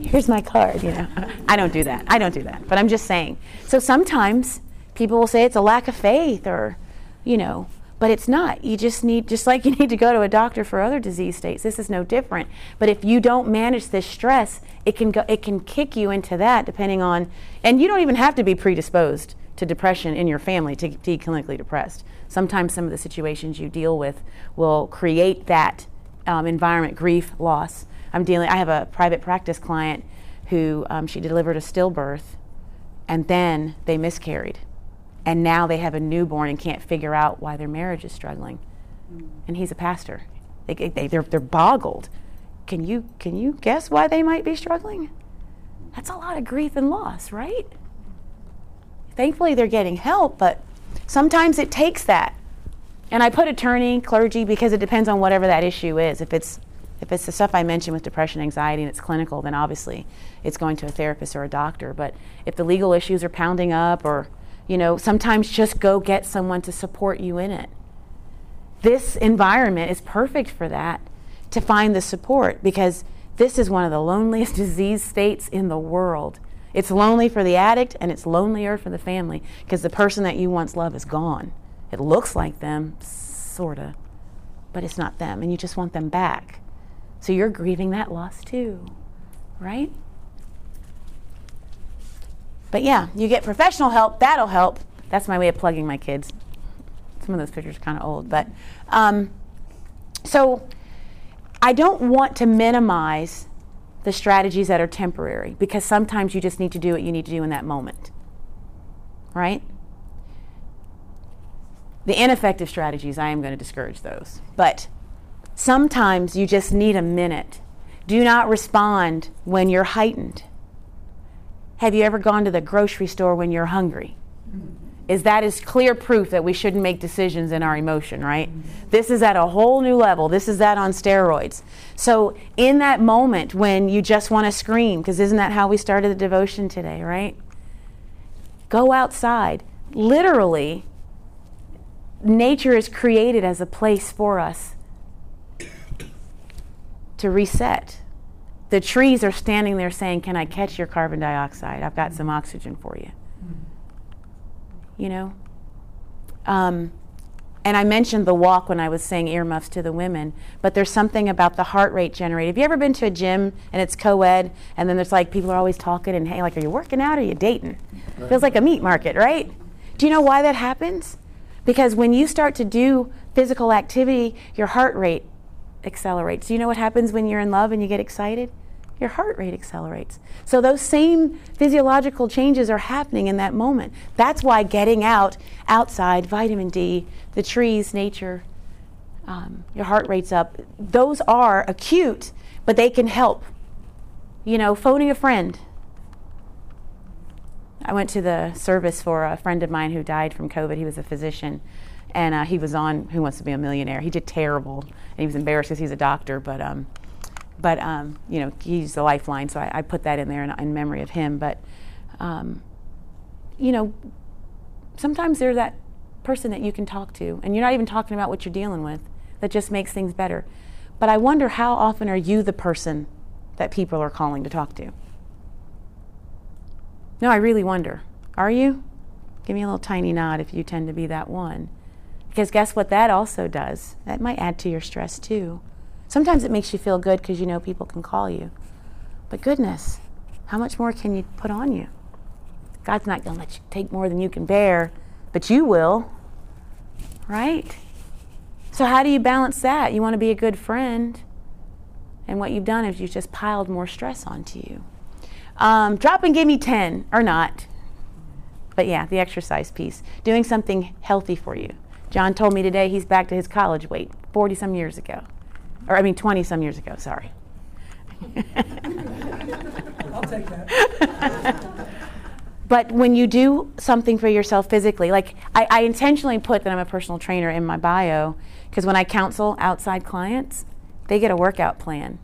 here's my card, you know. *laughs* I don't do that. I don't do that. But I'm just saying. So sometimes people will say it's a lack of faith or, you know, But it's not. You just need, just like you *laughs* need to go to a doctor for other disease states. This is no different. But if you don't manage this stress, it can go, it can kick you into that, depending on, and you don't even have to be predisposed to depression in your family to be clinically depressed. Sometimes some of the situations you deal with will create that um, environment, grief, loss. I'm dealing. I have a private practice client who um, she delivered a stillbirth, and then they miscarried and now they have a newborn and can't figure out why their marriage is struggling. Mm. And he's a pastor. They, they, they're, they're boggled. Can you, can you guess why they might be struggling? That's a lot of grief and loss, right? Thankfully, they're getting help, but sometimes it takes that. And I put attorney, clergy, because it depends on whatever that issue is. If it's if it's the stuff I mentioned with depression, anxiety, and it's clinical, then obviously it's going to a therapist or a doctor. But if the legal issues are pounding up or you know, sometimes just go get someone to support you in it. This environment is perfect for that, to find the support, because this is one of the loneliest *laughs* disease states in the world. It's lonely for the addict and it's lonelier for the family because the person that you once loved is gone. It looks like them, sort of, but it's not them, and you just want them back. So you're grieving that loss too, right? But yeah, you get professional help, that'll help. That's my way of plugging my kids. Some of those pictures are kind of old, but um, so I don't want to minimize the strategies that are temporary because sometimes you just need to do what you need to do in that moment. Right? The ineffective strategies, I am going to discourage those. But sometimes you just need a minute. Do not respond when you're heightened. Have you ever gone to the grocery store when you're hungry? Is that is clear proof that we shouldn't make decisions in our emotion, right? This is at a whole new level. This is that on steroids. So, in that moment when you just want to scream, because isn't that how we started the devotion today, right? Go outside. Literally, nature is created as a place for us to reset the trees are standing there saying, Can I catch your carbon dioxide? I've got some oxygen for you. You know? Um, and I mentioned the walk when I was saying earmuffs to the women, but there's something about the heart rate generated. Have you ever been to a gym and it's co ed, and then there's like people are always talking and hey, like, are you working out or are you dating? Feels like a meat market, right? Do you know why that happens? Because when you start to do physical activity, your heart rate accelerates. Do you know what happens when you're in love and you get excited? Your heart rate accelerates. So those same physiological changes are happening in that moment. That's why getting out, outside, vitamin D, the trees, nature, um, your heart rate's up. Those are acute, but they can help. You know, phoning a friend. I went to the service for a friend of mine who died from COVID. He was a physician and uh, he was on Who Wants to Be a Millionaire. He did terrible, and he was embarrassed because he's a doctor, but um, but um, you know he's the lifeline, so I, I put that in there in, in memory of him. But um, you know, sometimes they're that person that you can talk to, and you're not even talking about what you're dealing with. That just makes things better. But I wonder how often are you the person that people are calling to talk to? No, I really wonder. Are you? Give me a little tiny nod if you tend to be that one. Because guess what that also does? That might add to your stress too. Sometimes it makes you feel good because you know people can call you. But goodness, how much more can you put on you? God's not going to let you take more than you can bear, but you will. Right? So, how do you balance that? You want to be a good friend. And what you've done is you've just piled more stress onto you. Um, drop and give me 10 or not. But yeah, the exercise piece. Doing something healthy for you. John told me today he's back to his college weight 40 some years ago. Or, I mean, 20 some years ago, sorry. I'll take that. but when you do something for yourself physically, like I, I intentionally put that I'm a personal trainer in my bio because when I counsel outside clients, they get a workout plan,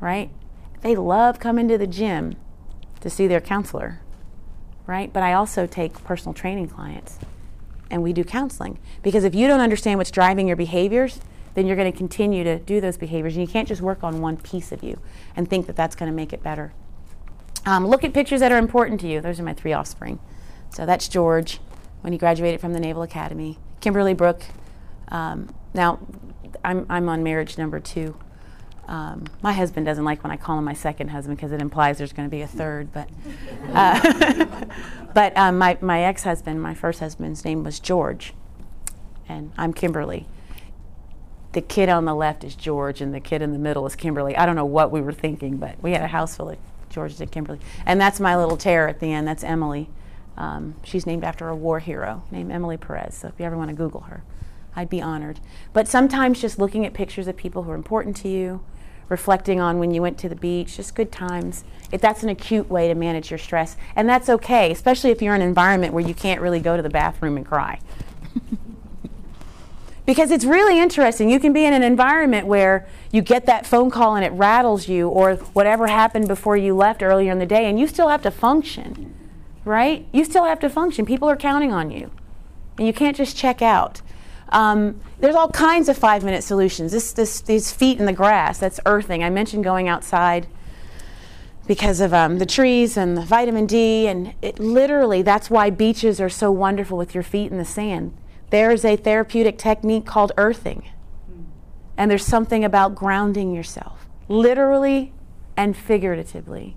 right? They love coming to the gym to see their counselor, right? But I also take personal training clients and we do counseling. Because if you don't understand what's driving your behaviors, then you're going to continue to do those behaviors. And you can't just work on one piece of you and think that that's going to make it better. Um, look at pictures that are important to you. Those are my three offspring. So that's George when he graduated from the Naval Academy. Kimberly Brook. Um, now, I'm, I'm on marriage number two. Um, my husband doesn't like when I call him my second husband because it implies there's going to be a third. But, uh, *laughs* but um, my, my ex husband, my first husband's name was George, and I'm Kimberly. The kid on the left is George, and the kid in the middle is Kimberly. I don't know what we were thinking, but we had a house full of George and Kimberly. And that's my little terror at the end. That's Emily. Um, she's named after a war hero named Emily Perez. So if you ever want to Google her, I'd be honored. But sometimes just looking at pictures of people who are important to you, reflecting on when you went to the beach, just good times. If that's an acute way to manage your stress, and that's okay, especially if you're in an environment where you can't really go to the bathroom and cry. *laughs* because it's really interesting. You can be in an environment where you get that phone call and it rattles you, or whatever happened before you left earlier in the day, and you still have to function, right? You still have to function. People are counting on you, and you can't just check out. Um, there's all kinds of five minute solutions. This, this, these feet in the grass, that's earthing. I mentioned going outside because of um, the trees and the vitamin D, and it literally, that's why beaches are so wonderful with your feet in the sand. There's a therapeutic technique called earthing, and there's something about grounding yourself, literally and figuratively.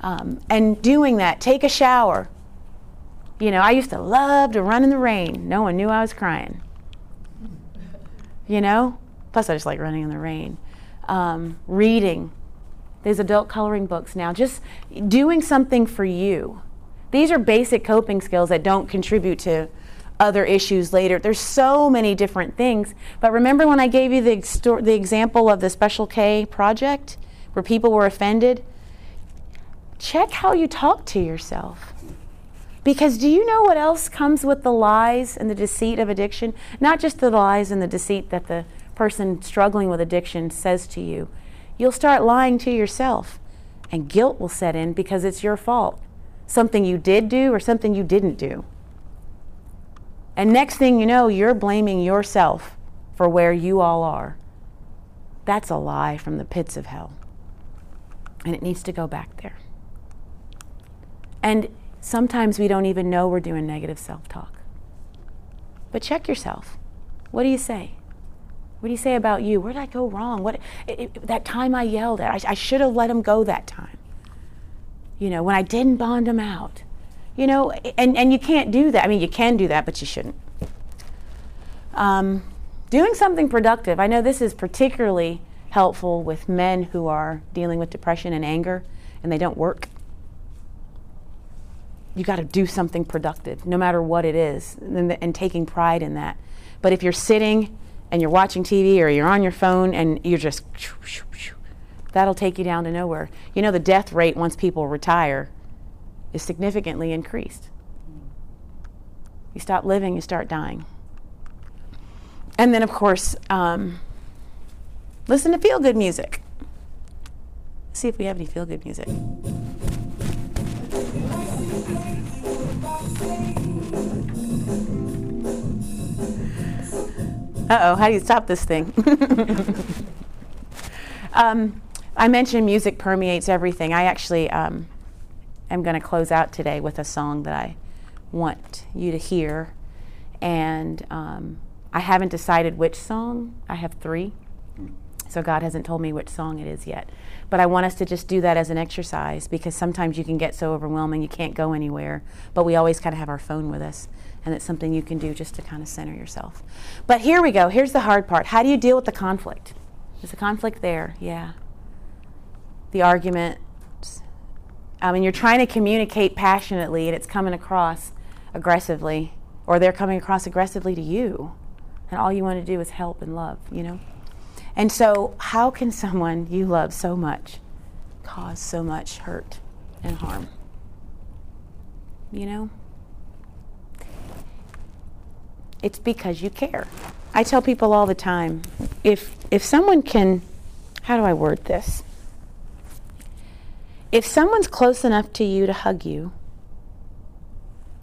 Um, and doing that, take a shower. You know, I used to love to run in the rain. No one knew I was crying you know? Plus, I just like running in the rain. Um, reading. There's adult coloring books now. Just doing something for you. These are basic coping skills that don't contribute to other issues later. There's so many different things. But remember when I gave you the, the example of the Special K project where people were offended? Check how you talk to yourself. Because do you know what else comes with the lies and the deceit of addiction? Not just the lies and the deceit that the person struggling with addiction says to you. You'll start lying to yourself, and guilt will set in because it's your fault. Something you did do or something you didn't do. And next thing you know, you're blaming yourself for where you all are. That's a lie from the pits of hell. And it needs to go back there. And Sometimes we don't even know we're doing negative self talk. But check yourself. What do you say? What do you say about you? Where did I go wrong? What it, it, that time I yelled at? I, I should have let him go that time. You know, when I didn't bond him out. You know, and, and you can't do that. I mean, you can do that, but you shouldn't. Um, doing something productive. I know this is particularly helpful with men who are dealing with depression and anger and they don't work you got to do something productive, no matter what it is, and, and, taking pride in that. But if you're sitting and you're watching TV or you're on your phone and you're just, that'll take you down to nowhere. You know, the death rate once people retire is significantly increased. You stop living, you start dying. And then, of course, um, listen to feel good music. See if we have any feel good music. Uh oh, how do you stop this thing? *laughs* um, I mentioned music permeates everything. I actually um, am going to close out today with a song that I want you to hear. And um, I haven't decided which song, I have three. So God hasn't told me which song it is yet. But I want us to just do that as an exercise because sometimes you can get so overwhelming you can't go anywhere. But we always kind of have our phone with us and it's something you can do just to kind of center yourself. But here we go. Here's the hard part. How do you deal with the conflict? Is the conflict there? Yeah. The argument. I mean, you're trying to communicate passionately and it's coming across aggressively, or they're coming across aggressively to you. And all you want to do is help and love, you know? And so, how can someone you love so much cause so much hurt and harm? You know? It's because you care. I tell people all the time if, if someone can, how do I word this? If someone's close enough to you to hug you,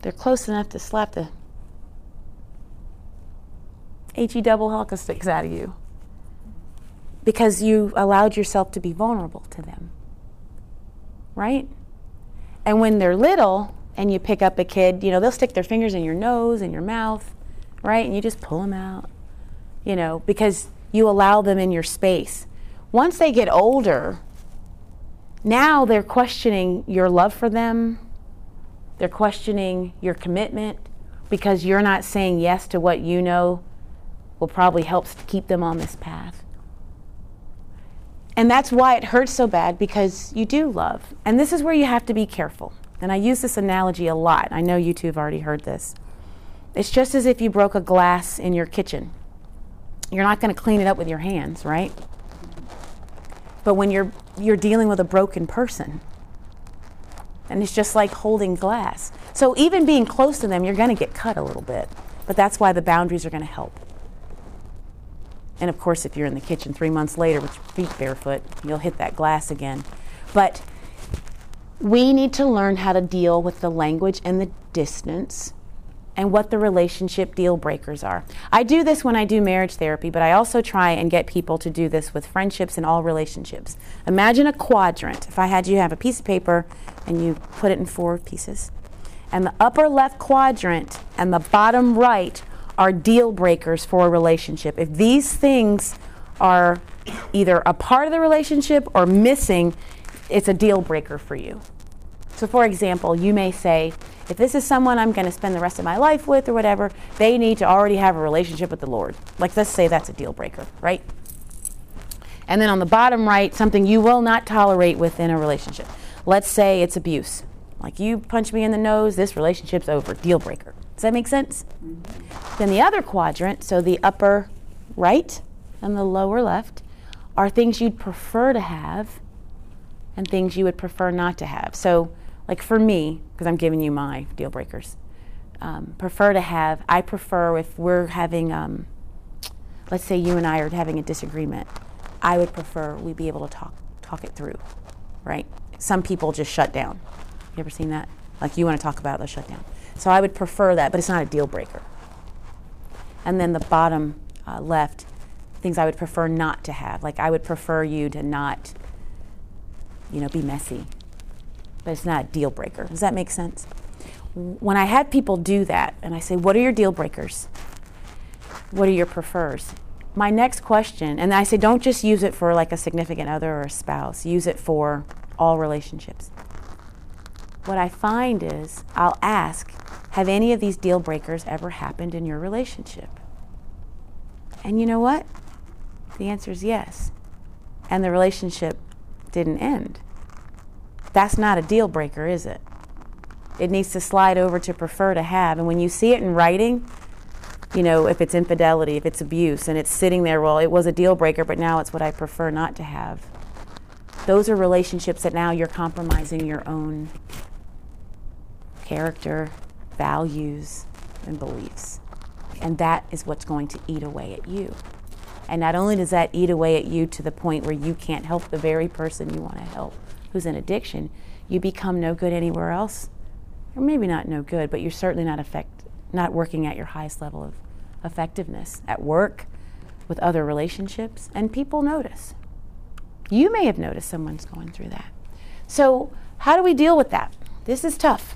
they're close enough to slap the HE double hockey sticks out of you because you allowed yourself to be vulnerable to them. Right? And when they're little and you pick up a kid, you know, they'll stick their fingers in your nose and your mouth right? And you just pull them out, you know, because you allow them in your space. Once they get older, now they're questioning your love for them, they're questioning your commitment because you're not saying yes to what you know will probably help keep them on this path. And that's why it hurts so bad because you do love. And this is where you have to be careful. And I use this analogy a lot. I know you two have already heard this. It's just as if you broke a glass in your kitchen. You're not going to clean it up with your hands, right? But when you're you're dealing with a broken person, and it's just like holding glass. So even being close to them, you're going to get cut a little bit. But that's why the boundaries are going to help. And of course, if you're in the kitchen three months later with your feet barefoot, you'll hit that glass again. But we need to learn how to deal with the language and the distance and what the relationship deal breakers are. I do this when I do marriage therapy, but I also try and get people to do this with friendships and all relationships. Imagine a quadrant. If I had you have a piece of paper and you put it in four pieces, and the upper left quadrant and the bottom right are deal breakers for a relationship. If these things are either a part of the relationship or missing, it's a deal breaker for you. So, for example, you may say, if this is someone I'm going to spend the rest of my life with or whatever, they need to already have a relationship with the Lord. Like, let's say that's a deal breaker, right? And then on the bottom right, something you will not tolerate within a relationship. Let's say it's abuse. Like, you punch me in the nose, this relationship's over. Deal breaker. Does that make sense? Mm-hmm. Then the other quadrant, so the upper right and the lower left, are things you'd prefer to have and things you would prefer not to have. So, like for me, because I'm giving you my deal breakers, um, prefer to have, I prefer if we're having, um, let's say you and I are having a disagreement, I would prefer we be able to talk, talk it through, right? Some people just shut down. You ever seen that? Like you want to talk about it, let's shut down. So I would prefer that, but it's not a deal breaker. And then the bottom uh, left, things I would prefer not to have. Like I would prefer you to not, you know, be messy but it's not a deal breaker. Does that make sense? When I had people do that, and I say, What are your deal breakers? What are your prefers? My next question, and I say, Don't just use it for like a significant other or a spouse, use it for all relationships. What I find is, I'll ask, Have any of these deal breakers ever happened in your relationship? And you know what? The answer is yes. And the relationship didn't end. That's not a deal breaker, is it? It needs to slide over to prefer to have. And when you see it in writing, you know, if it's infidelity, if it's abuse, and it's sitting there, well, it was a deal breaker, but now it's what I prefer not to have. Those are relationships that now you're compromising your own character, values, and beliefs. And that is what's going to eat away at you. And not only does that eat away at you to the point where you can't help the very person you want to help, who's in addiction, you become no good anywhere else. Or maybe not no good, but you're certainly not effect, not working at your highest level of effectiveness at work, with other relationships, and people notice. You may have noticed someone's going through that. So, how do we deal with that? This is tough.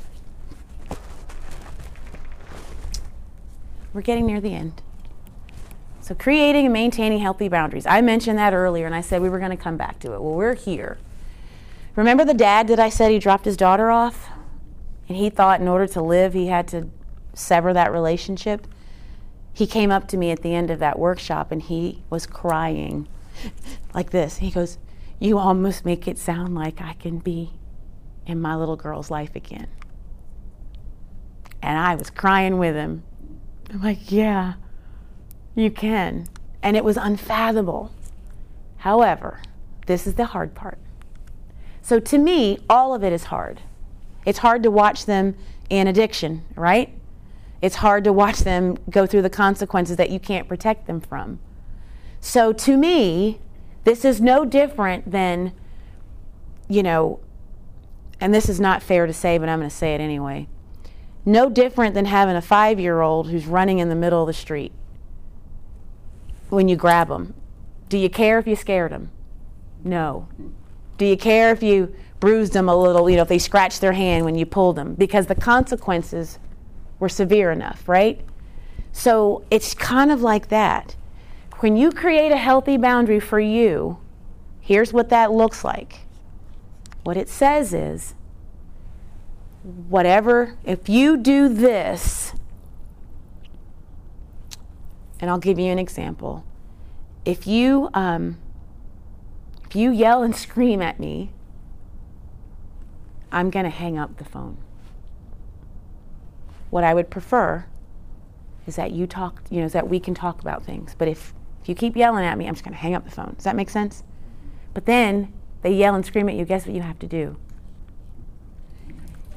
We're getting near the end. So, creating and maintaining healthy boundaries. I mentioned that earlier and I said we were going to come back to it. Well, we're here. Remember the dad that I said he dropped his daughter off? And he thought in order to live, he had to sever that relationship. He came up to me at the end of that workshop and he was crying like this. He goes, You almost make it sound like I can be in my little girl's life again. And I was crying with him. I'm like, Yeah, you can. And it was unfathomable. However, this is the hard part. So to me, all of it is hard. It's hard to watch them in addiction, right? It's hard to watch them go through the consequences that you can't protect them from. So to me, this is no different than, you know, and this is not fair to say, but I'm going to say it anyway. No different than having a five year old who's running in the middle of the street when you grab them. Do you care if you scared them? No. Do you care if you bruised them a little, you know, if they scratched their hand when you pulled them? Because the consequences were severe enough, right? So it's kind of like that. When you create a healthy boundary for you, here's what that looks like. What it says is, whatever, if you do this, and I'll give you an example. If you, um, you yell and scream at me, I'm going to hang up the phone. What I would prefer is that you talk, you know, is that we can talk about things. But if, if you keep yelling at me, I'm just going to hang up the phone. Does that make sense? But then they yell and scream at you. Guess what you have to do?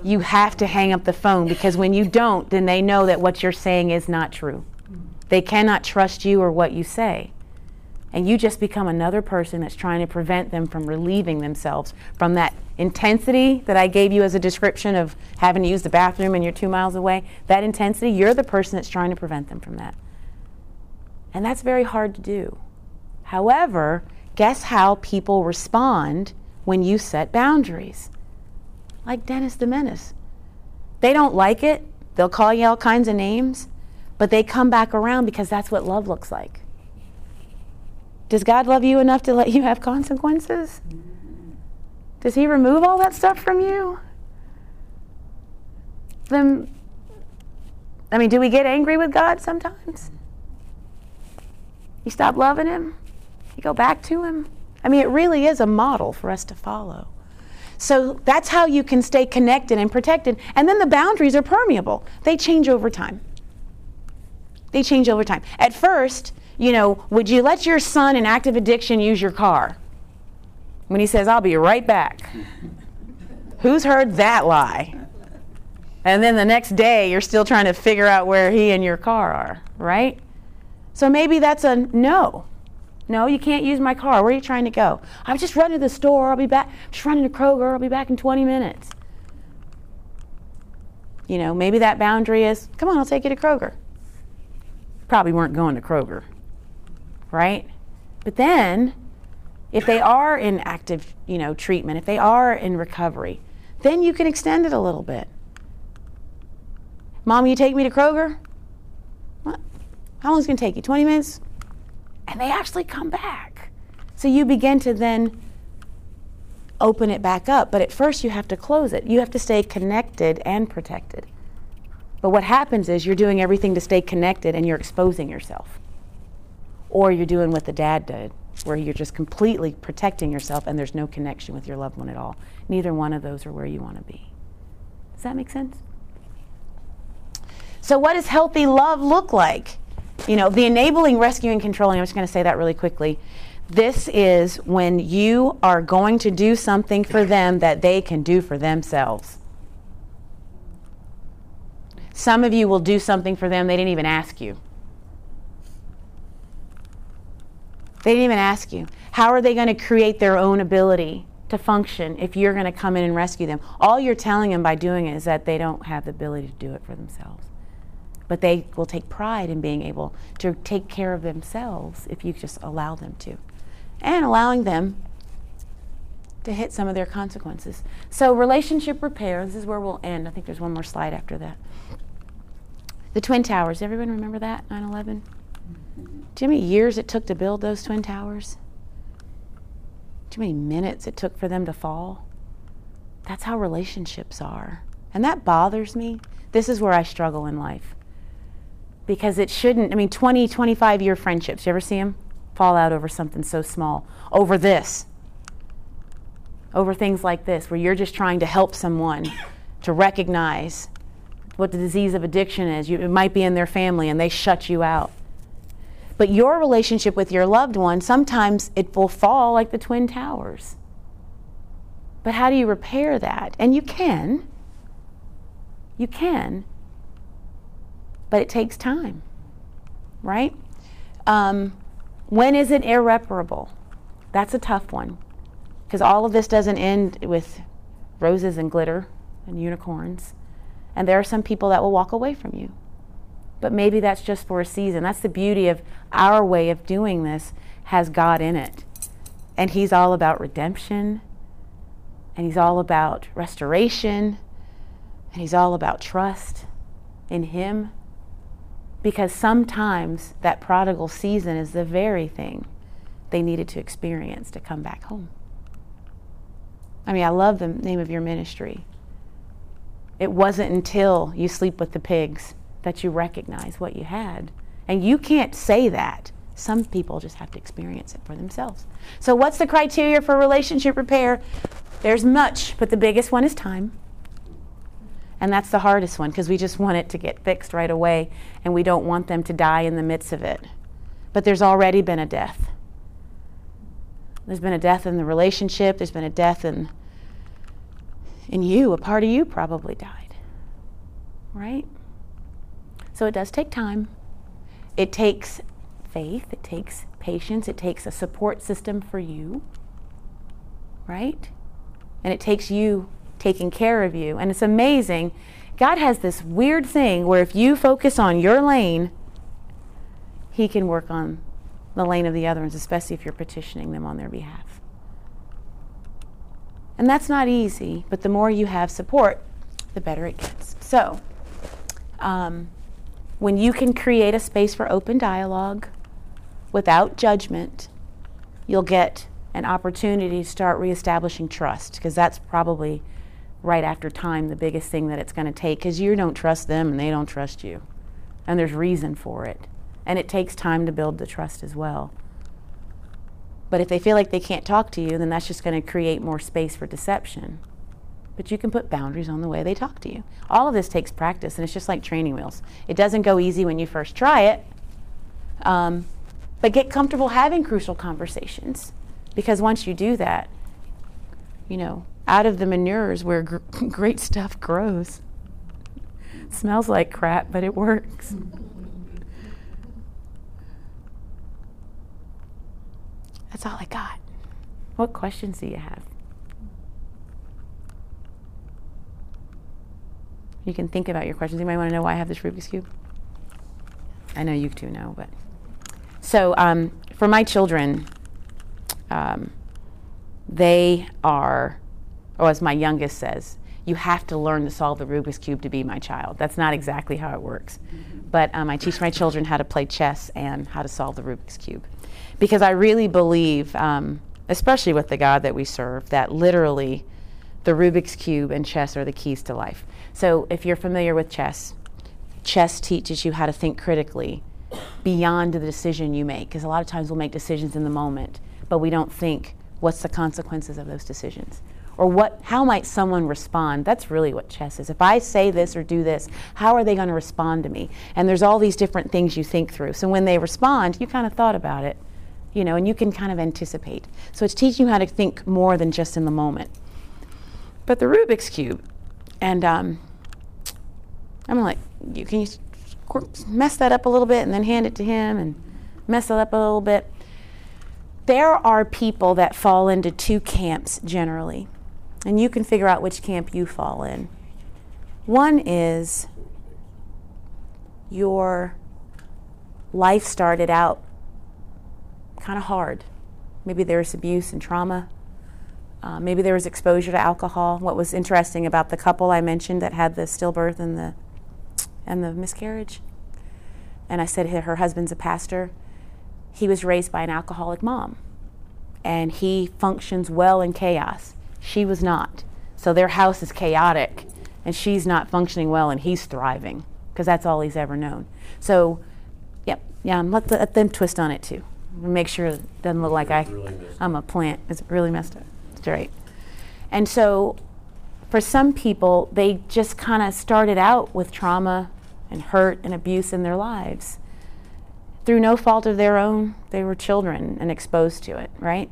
You have to hang up the phone because when you don't, then they know that what you're saying is not true. They cannot trust you or what you say. And you just become another person that's trying to prevent them from relieving themselves from that intensity that I gave you as a description of having to use the bathroom and you're two miles away. That intensity, you're the person that's trying to prevent them from that. And that's very hard to do. However, guess how people respond when you set boundaries? Like Dennis the Menace. They don't like it, they'll call you all kinds of names, but they come back around because that's what love looks like. Does God love you enough to let you have consequences? Does He remove all that stuff from you? Then, I mean, do we get angry with God sometimes? You stop loving Him? You go back to Him? I mean, it really is a model for us to follow. So that's how you can stay connected and protected. And then the boundaries are permeable, they change over time. They change over time. At first, you know, would you let your son in active addiction use your car? When he says, I'll be right back. *laughs* Who's heard that lie? And then the next day, you're still trying to figure out where he and your car are, right? So maybe that's a no. No, you can't use my car. Where are you trying to go? I'm just running to the store. I'll be back. I'm just running to Kroger. I'll be back in 20 minutes. You know, maybe that boundary is come on, I'll take you to Kroger. Probably weren't going to Kroger, right? But then, if they are in active, you know, treatment, if they are in recovery, then you can extend it a little bit. Mom, you take me to Kroger? What? How long is it going to take you? 20 minutes? And they actually come back. So you begin to then open it back up. But at first, you have to close it. You have to stay connected and protected. But what happens is you're doing everything to stay connected and you're exposing yourself. Or you're doing what the dad did, where you're just completely protecting yourself and there's no connection with your loved one at all. Neither one of those are where you want to be. Does that make sense? So, what does healthy love look like? You know, the enabling, rescuing, controlling, I'm just going to say that really quickly. This is when you are going to do something for them that they can do for themselves. Some of you will do something for them they didn't even ask you. They didn't even ask you. How are they going to create their own ability to function if you're going to come in and rescue them? All you're telling them by doing it is that they don't have the ability to do it for themselves. But they will take pride in being able to take care of themselves if you just allow them to. And allowing them to hit some of their consequences. So, relationship repair, this is where we'll end. I think there's one more slide after that. The Twin Towers, everyone remember that, 9 11? Do you know how many years it took to build those Twin Towers? Do you know how many minutes it took for them to fall? That's how relationships are. And that bothers me. This is where I struggle in life. Because it shouldn't, I mean, 20, 25 year friendships, you ever see them fall out over something so small? Over this. Over things like this, where you're just trying to help someone to recognize what the disease of addiction is. You, it might be in their family and they shut you out. But your relationship with your loved one, sometimes it will fall like the Twin Towers. But how do you repair that? And you can. You can. But it takes time, right? Um, when is it irreparable? That's a tough one. Because all of this doesn't end with roses and glitter and unicorns. And there are some people that will walk away from you. But maybe that's just for a season. That's the beauty of our way of doing this has God in it. And he's all about redemption. And he's all about restoration. And he's all about trust in him Because sometimes that prodigal season is the very thing they needed to experience to come back home. I mean, I love the name of your ministry. It wasn't until you sleep with the pigs that you recognize what you had. And you can't say that. Some people just have to experience it for themselves. So, what's the criteria for relationship repair? There's much, but the biggest one is time. And that's the hardest one because we just want it to get fixed right away and we don't want them to die in the midst of it. But there's already been a death. There's been a death in the relationship, there's been a death in in you, a part of you probably died. Right? So it does take time. It takes faith, it takes patience, it takes a support system for you. Right? And it takes you taking care of you. And it's amazing. God has this weird thing where if you focus on your lane, He can work on the lane of the other ones, especially if you're petitioning them on their behalf. And that's not easy, but the more you have support, the better it gets. So, um, when you can create a space for open dialogue without judgment, you'll get an opportunity to start reestablishing trust because that's probably right after time the biggest thing that it's going to take because you don't trust them and they don't trust you. And there's reason for it. And it takes time to build the trust as well. But if they feel like they can't talk to you, then that's just going to create more space for deception. But you can put boundaries on the way they talk to you. All of this takes practice, and it's just like training wheels. It doesn't go easy when you first try it, um, but get comfortable having crucial conversations. Because once you do that, you know, out of the manures where gr- *laughs* great stuff grows. Smells like crap, but it works. That's all I got. What questions do you have? You can think about your questions. You might want to know why I have this Rubik's Cube. I know you two know, but. So, um, for my children, um, they are, or as my youngest says, you have to learn to solve the Rubik's Cube to be my child. That's not exactly how it works. But um, I teach my children how to play chess and how to solve the Rubik's Cube because I really believe, um, especially with the God that we serve, that literally the Rubik's Cube and chess are the keys to life. So if you're familiar with chess, chess teaches you how to think critically beyond the decision you make because a lot of times we'll make decisions in the moment, but we don't think what's the consequences of those decisions or what how might someone respond that's really what chess is if i say this or do this how are they going to respond to me and there's all these different things you think through so when they respond you kind of thought about it you know, and you can kind of anticipate. So it's teaching you how to think more than just in the moment. But the Rubik's Cube, and um, I'm like, you can you mess that up a little bit and then hand it to him and mess it up a little bit. There are people that fall into two camps generally, and you can figure out which camp you fall in. One is your life started out kind of hard. Maybe there was abuse and trauma. Uh, maybe there was exposure to alcohol. What was interesting about the couple I mentioned that had the stillbirth and the and the miscarriage, and I said her husband's a pastor. He was raised by an alcoholic mom, and he functions well in chaos. She was not. So their house is chaotic, and she's not functioning well, and he's thriving because that's all he's ever known. So, yep, yeah, let, the, let them twist on it too make sure it doesn't look like I, really I'm a plant. It's really messed up. Straight. And so for some people, they just kind of started out with trauma and hurt and abuse in their lives. Through no fault of their own, they were children and exposed to it, right?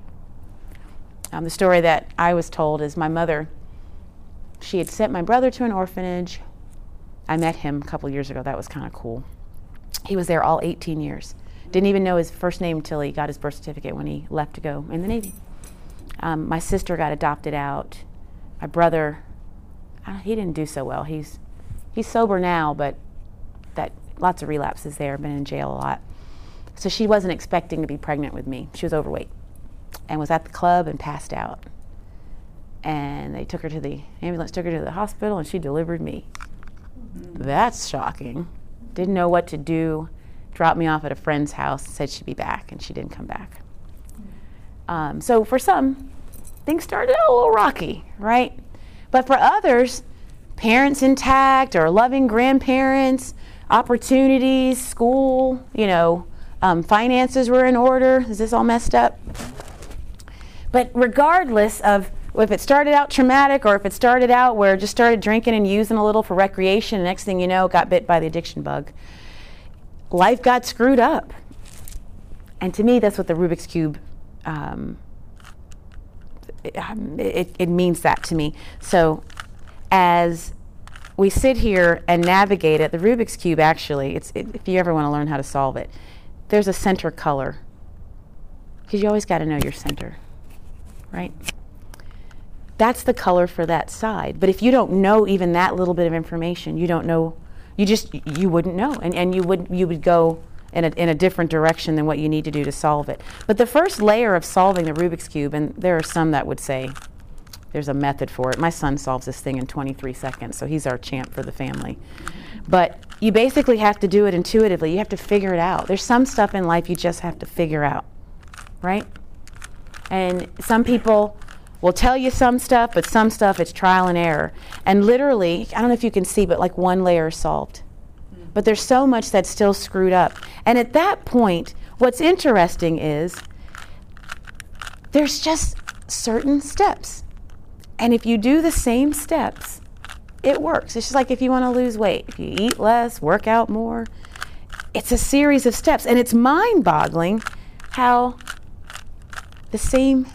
Um, the story that I was told is my mother, she had sent my brother to an orphanage. I met him a couple years ago. That was kind of cool. He was there all 18 years. Didn't even know his first name until he got his birth certificate when he left to go in the Navy. Um, my sister got adopted out. My brother, uh, he didn't do so well. He's he's sober now, but that lots of relapses there. Been in jail a lot. So she wasn't expecting to be pregnant with me. She was overweight, and was at the club and passed out. And they took her to the ambulance, took her to the hospital, and she delivered me. Mm-hmm. That's shocking. Didn't know what to do. Dropped me off at a friend's house, said she'd be back, and she didn't come back. Um, so for some, things started out a little rocky, right? But for others, parents intact or loving grandparents, opportunities, school, you know, um, finances were in order. Is this all messed up? But regardless of if it started out traumatic or if it started out where just started drinking and using a little for recreation, next thing you know, got bit by the addiction bug, life got screwed up. And to me, that's what the Rubik's Cube um, it, it means that to me. So as we sit here and navigate it, the Rubik's Cube actually, it's, it, if you ever want to learn how to solve it, there's a center color. Because you always got to know your center, right? That's the color for that side. But if you don't know even that little bit of information, you don't know, you just, you wouldn't know. And, and you, would, you would go in a, in a different direction than what you need to do to solve it. But the first layer of solving the Rubik's Cube, and there are some that would say there's a method for it. My son solves this thing in 23 seconds, so he's our champ for the family. But you basically have to do it intuitively. You have to figure it out. There's some stuff in life you just have to figure out, right? And some people will tell you some stuff, but some stuff it's trial and error. And literally, I don't know if you can see, but like one layer is solved but there's so much that's still screwed up. And at that point, what's interesting is there's just certain steps. And if you do the same steps, it works. It's just like if you want to lose weight, if you eat less, work out more, it's a series of steps. And it's mind boggling how the same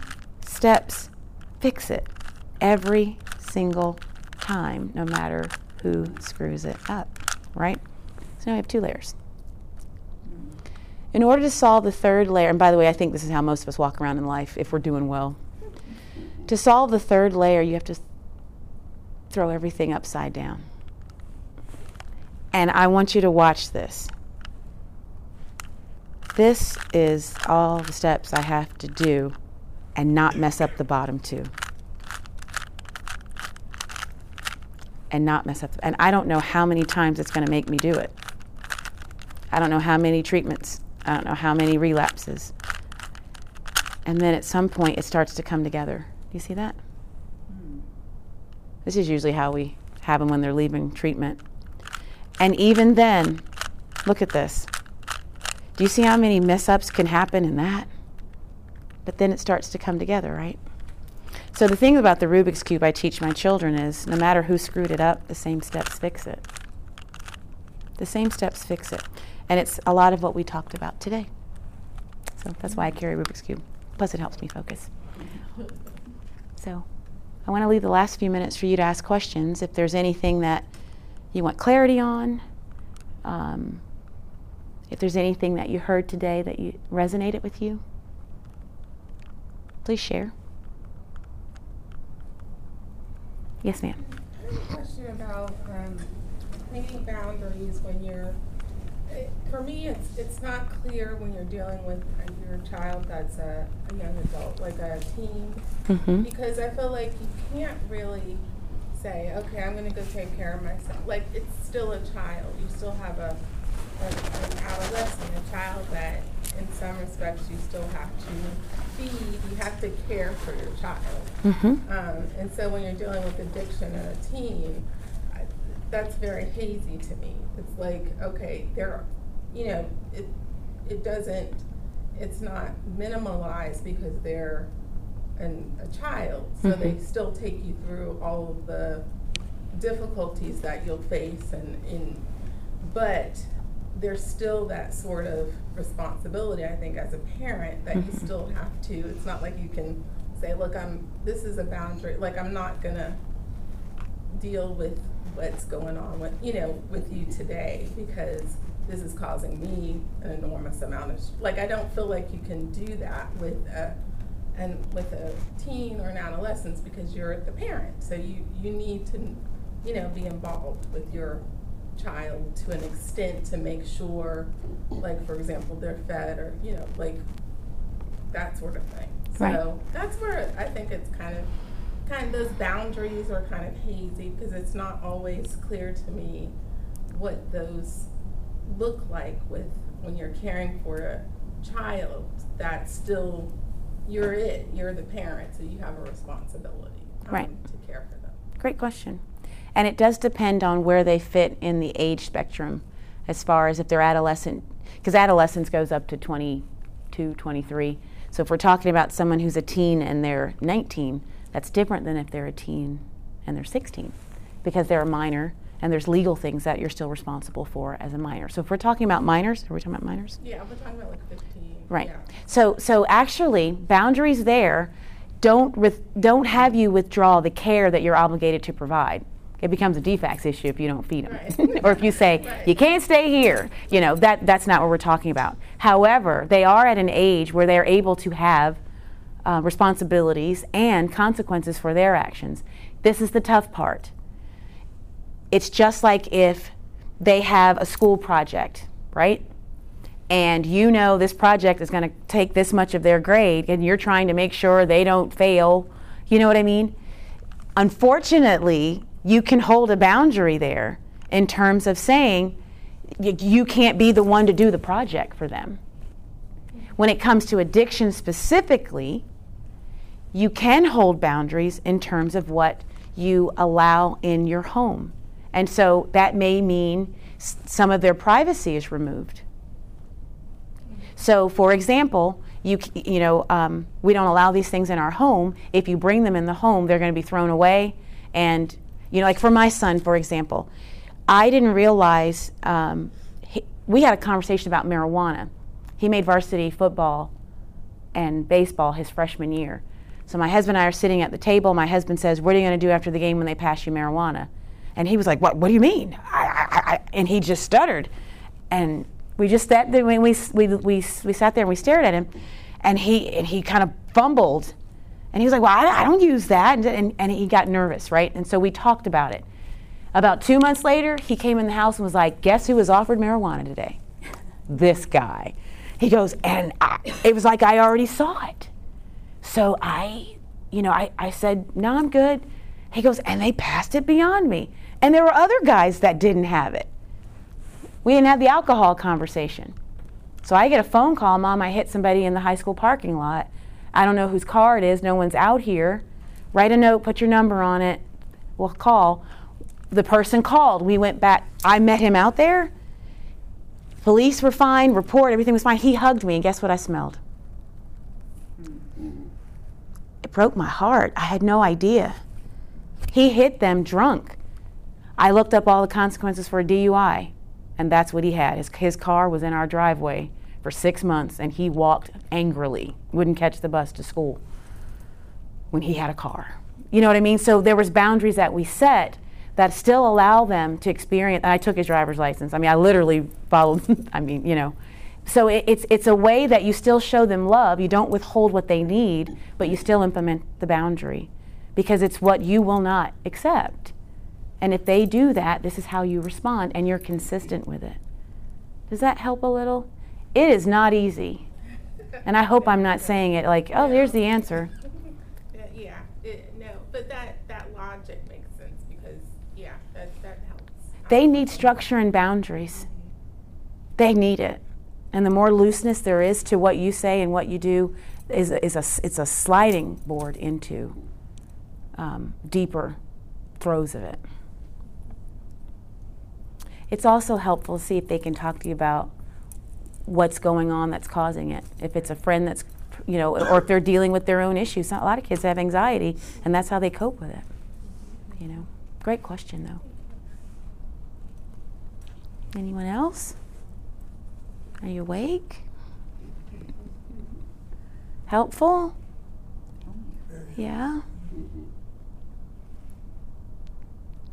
steps fix it every single time, no matter who screws it up, right? So now we have two layers. In order to solve the third layer, and by the way, I think this is how most of us walk around in life if we're doing well. To solve the third layer, you have to throw everything upside down. And I want you to watch this. This is all the steps I have to do and not mess up the bottom two. And not mess up. And I don't know how many times it's going to make me do it. I don't know how many treatments, I don't know how many relapses. And then at some point it starts to come together. Do you see that? This is usually how we have them when they're leaving treatment. And even then, look at this. Do you see how many mess ups can happen in that? But then it starts to come together, right? So the thing about the Rubik's Cube I teach my children is no matter who screwed it up, the same steps fix it. The same steps fix it. And it's a lot of what we talked about today. So that's why I carry Rubik's Cube. Plus, it helps me focus. So I want to leave the last few minutes for you to ask questions. If there's anything that you want clarity on, um, if there's anything that you heard today that you resonated with you, please share. Yes, ma'am. I have a question about um, boundaries when you're for me, it's it's not clear when you're dealing with your child that's a, a young adult, like a teen, mm-hmm. because I feel like you can't really say, okay, I'm going to go take care of myself. Like it's still a child. You still have a, a an adolescent, a child that, in some respects, you still have to feed. You have to care for your child. Mm-hmm. Um, and so when you're dealing with addiction in a teen that's very hazy to me. It's like, okay, there, you know, it, it doesn't, it's not minimalized because they're an, a child. So mm-hmm. they still take you through all of the difficulties that you'll face and in, but there's still that sort of responsibility, I think, as a parent that mm-hmm. you still have to, it's not like you can say, look, I'm, this is a boundary, like I'm not gonna deal with what's going on with you know with you today because this is causing me an enormous amount of like I don't feel like you can do that with a and with a teen or an adolescent because you're the parent. So you you need to you know be involved with your child to an extent to make sure like for example they're fed or you know like that sort of thing. So that's where I think it's kind of kind of those boundaries are kind of hazy because it's not always clear to me what those look like with when you're caring for a child that's still you're it you're the parent so you have a responsibility um, Right. to care for them Great question. And it does depend on where they fit in the age spectrum as far as if they're adolescent, because adolescence goes up to 22, 23. So if we're talking about someone who's a teen and they're 19, that's different than if they're a teen and they're 16, because they're a minor and there's legal things that you're still responsible for as a minor. So if we're talking about minors, are we talking about minors? yeah we're talking about like 15 Right. yeah. So so actually, boundaries there don't with, don't have you withdraw the care that you're obligated to provide. It becomes a DFCS issue if you don't feed them, Right. *laughs* or if you say Right. you can't stay here. You know that that's not what we're talking about. However, they are at an age where they're able to have uh, responsibilities and consequences for their actions. This is the tough part. It's just like if they have a school project, right? and you know this project is going to take this much of their grade and you're trying to make sure they don't fail you know what i mean unfortunately you can hold a boundary there in terms of saying you can't be the one to do the project for them when it comes to addiction specifically you can hold boundaries in terms of what you allow in your home and so that may mean some of their privacy is removed so, for example, you you know um, we don't allow these things in our home. If you bring them in the home, they're going to be thrown away. And you know, like for my son, for example, I didn't realize um, he, we had a conversation about marijuana. He made varsity football and baseball his freshman year. So my husband and I are sitting at the table. My husband says, "What are you going to do after the game when they pass you marijuana?" And he was like, "What? What do you mean?" I, I, I, and he just stuttered, and we just sat there. We, we, we, we, we sat there and we stared at him, and he and he kind of fumbled, and he was like, "Well, I, don't use that," and, and and he got nervous, right? And so we talked about it. About two months later, he came in the house and was like, "Guess who was offered marijuana today?" this guy. He goes, and it was like I already saw it. So I, you know, I, I said, no, I'm good. He goes, and they passed it beyond me. And there were other guys that didn't have it. We didn't have the alcohol conversation. So I get a phone call, Mom, I hit somebody in the high school parking lot. I don't know whose car it is. No one's out here. Write a note, put your number on it. We'll call. The person called. We went back. I met him out there. Police were fine, report, everything was fine. He hugged me, and guess what I smelled? It broke my heart. I had no idea. He hit them drunk. I looked up all the consequences for a DUI, and that's what he had. His, his car was in our driveway for six months, and he walked angrily, wouldn't catch the bus to school when he had a car. You know what I mean? So there was boundaries that we set that still allow them to experience. I took his driver's license. I mean, I literally followed. *laughs* I mean, you know. So it, it's it's a way that you still show them love. You don't withhold what they need, but you still implement the boundary because it's what you will not accept. And if they do that, this is how you respond, and you're consistent with it. Does that help a little? It is not easy. And I hope I'm not saying it like, oh, here's the answer. *laughs* Yeah, it, no but that that logic makes sense because yeah that that helps They need structure and boundaries. They need it. And the more looseness there is to what you say and what you do, is, is a, it's a sliding board into um, deeper throes of it. It's also helpful to see if they can talk to you about what's going on that's causing it. If it's a friend that's, you know, or if they're dealing with their own issues. A lot of kids have anxiety, and that's how they cope with it. You know, great question though. Anyone else? Are you awake? Helpful? Yeah?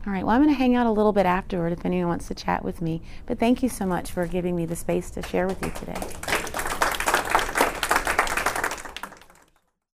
All right, well, I'm going to hang out a little bit afterward if anyone wants to chat with me. But thank you so much for giving me the space to share with you today.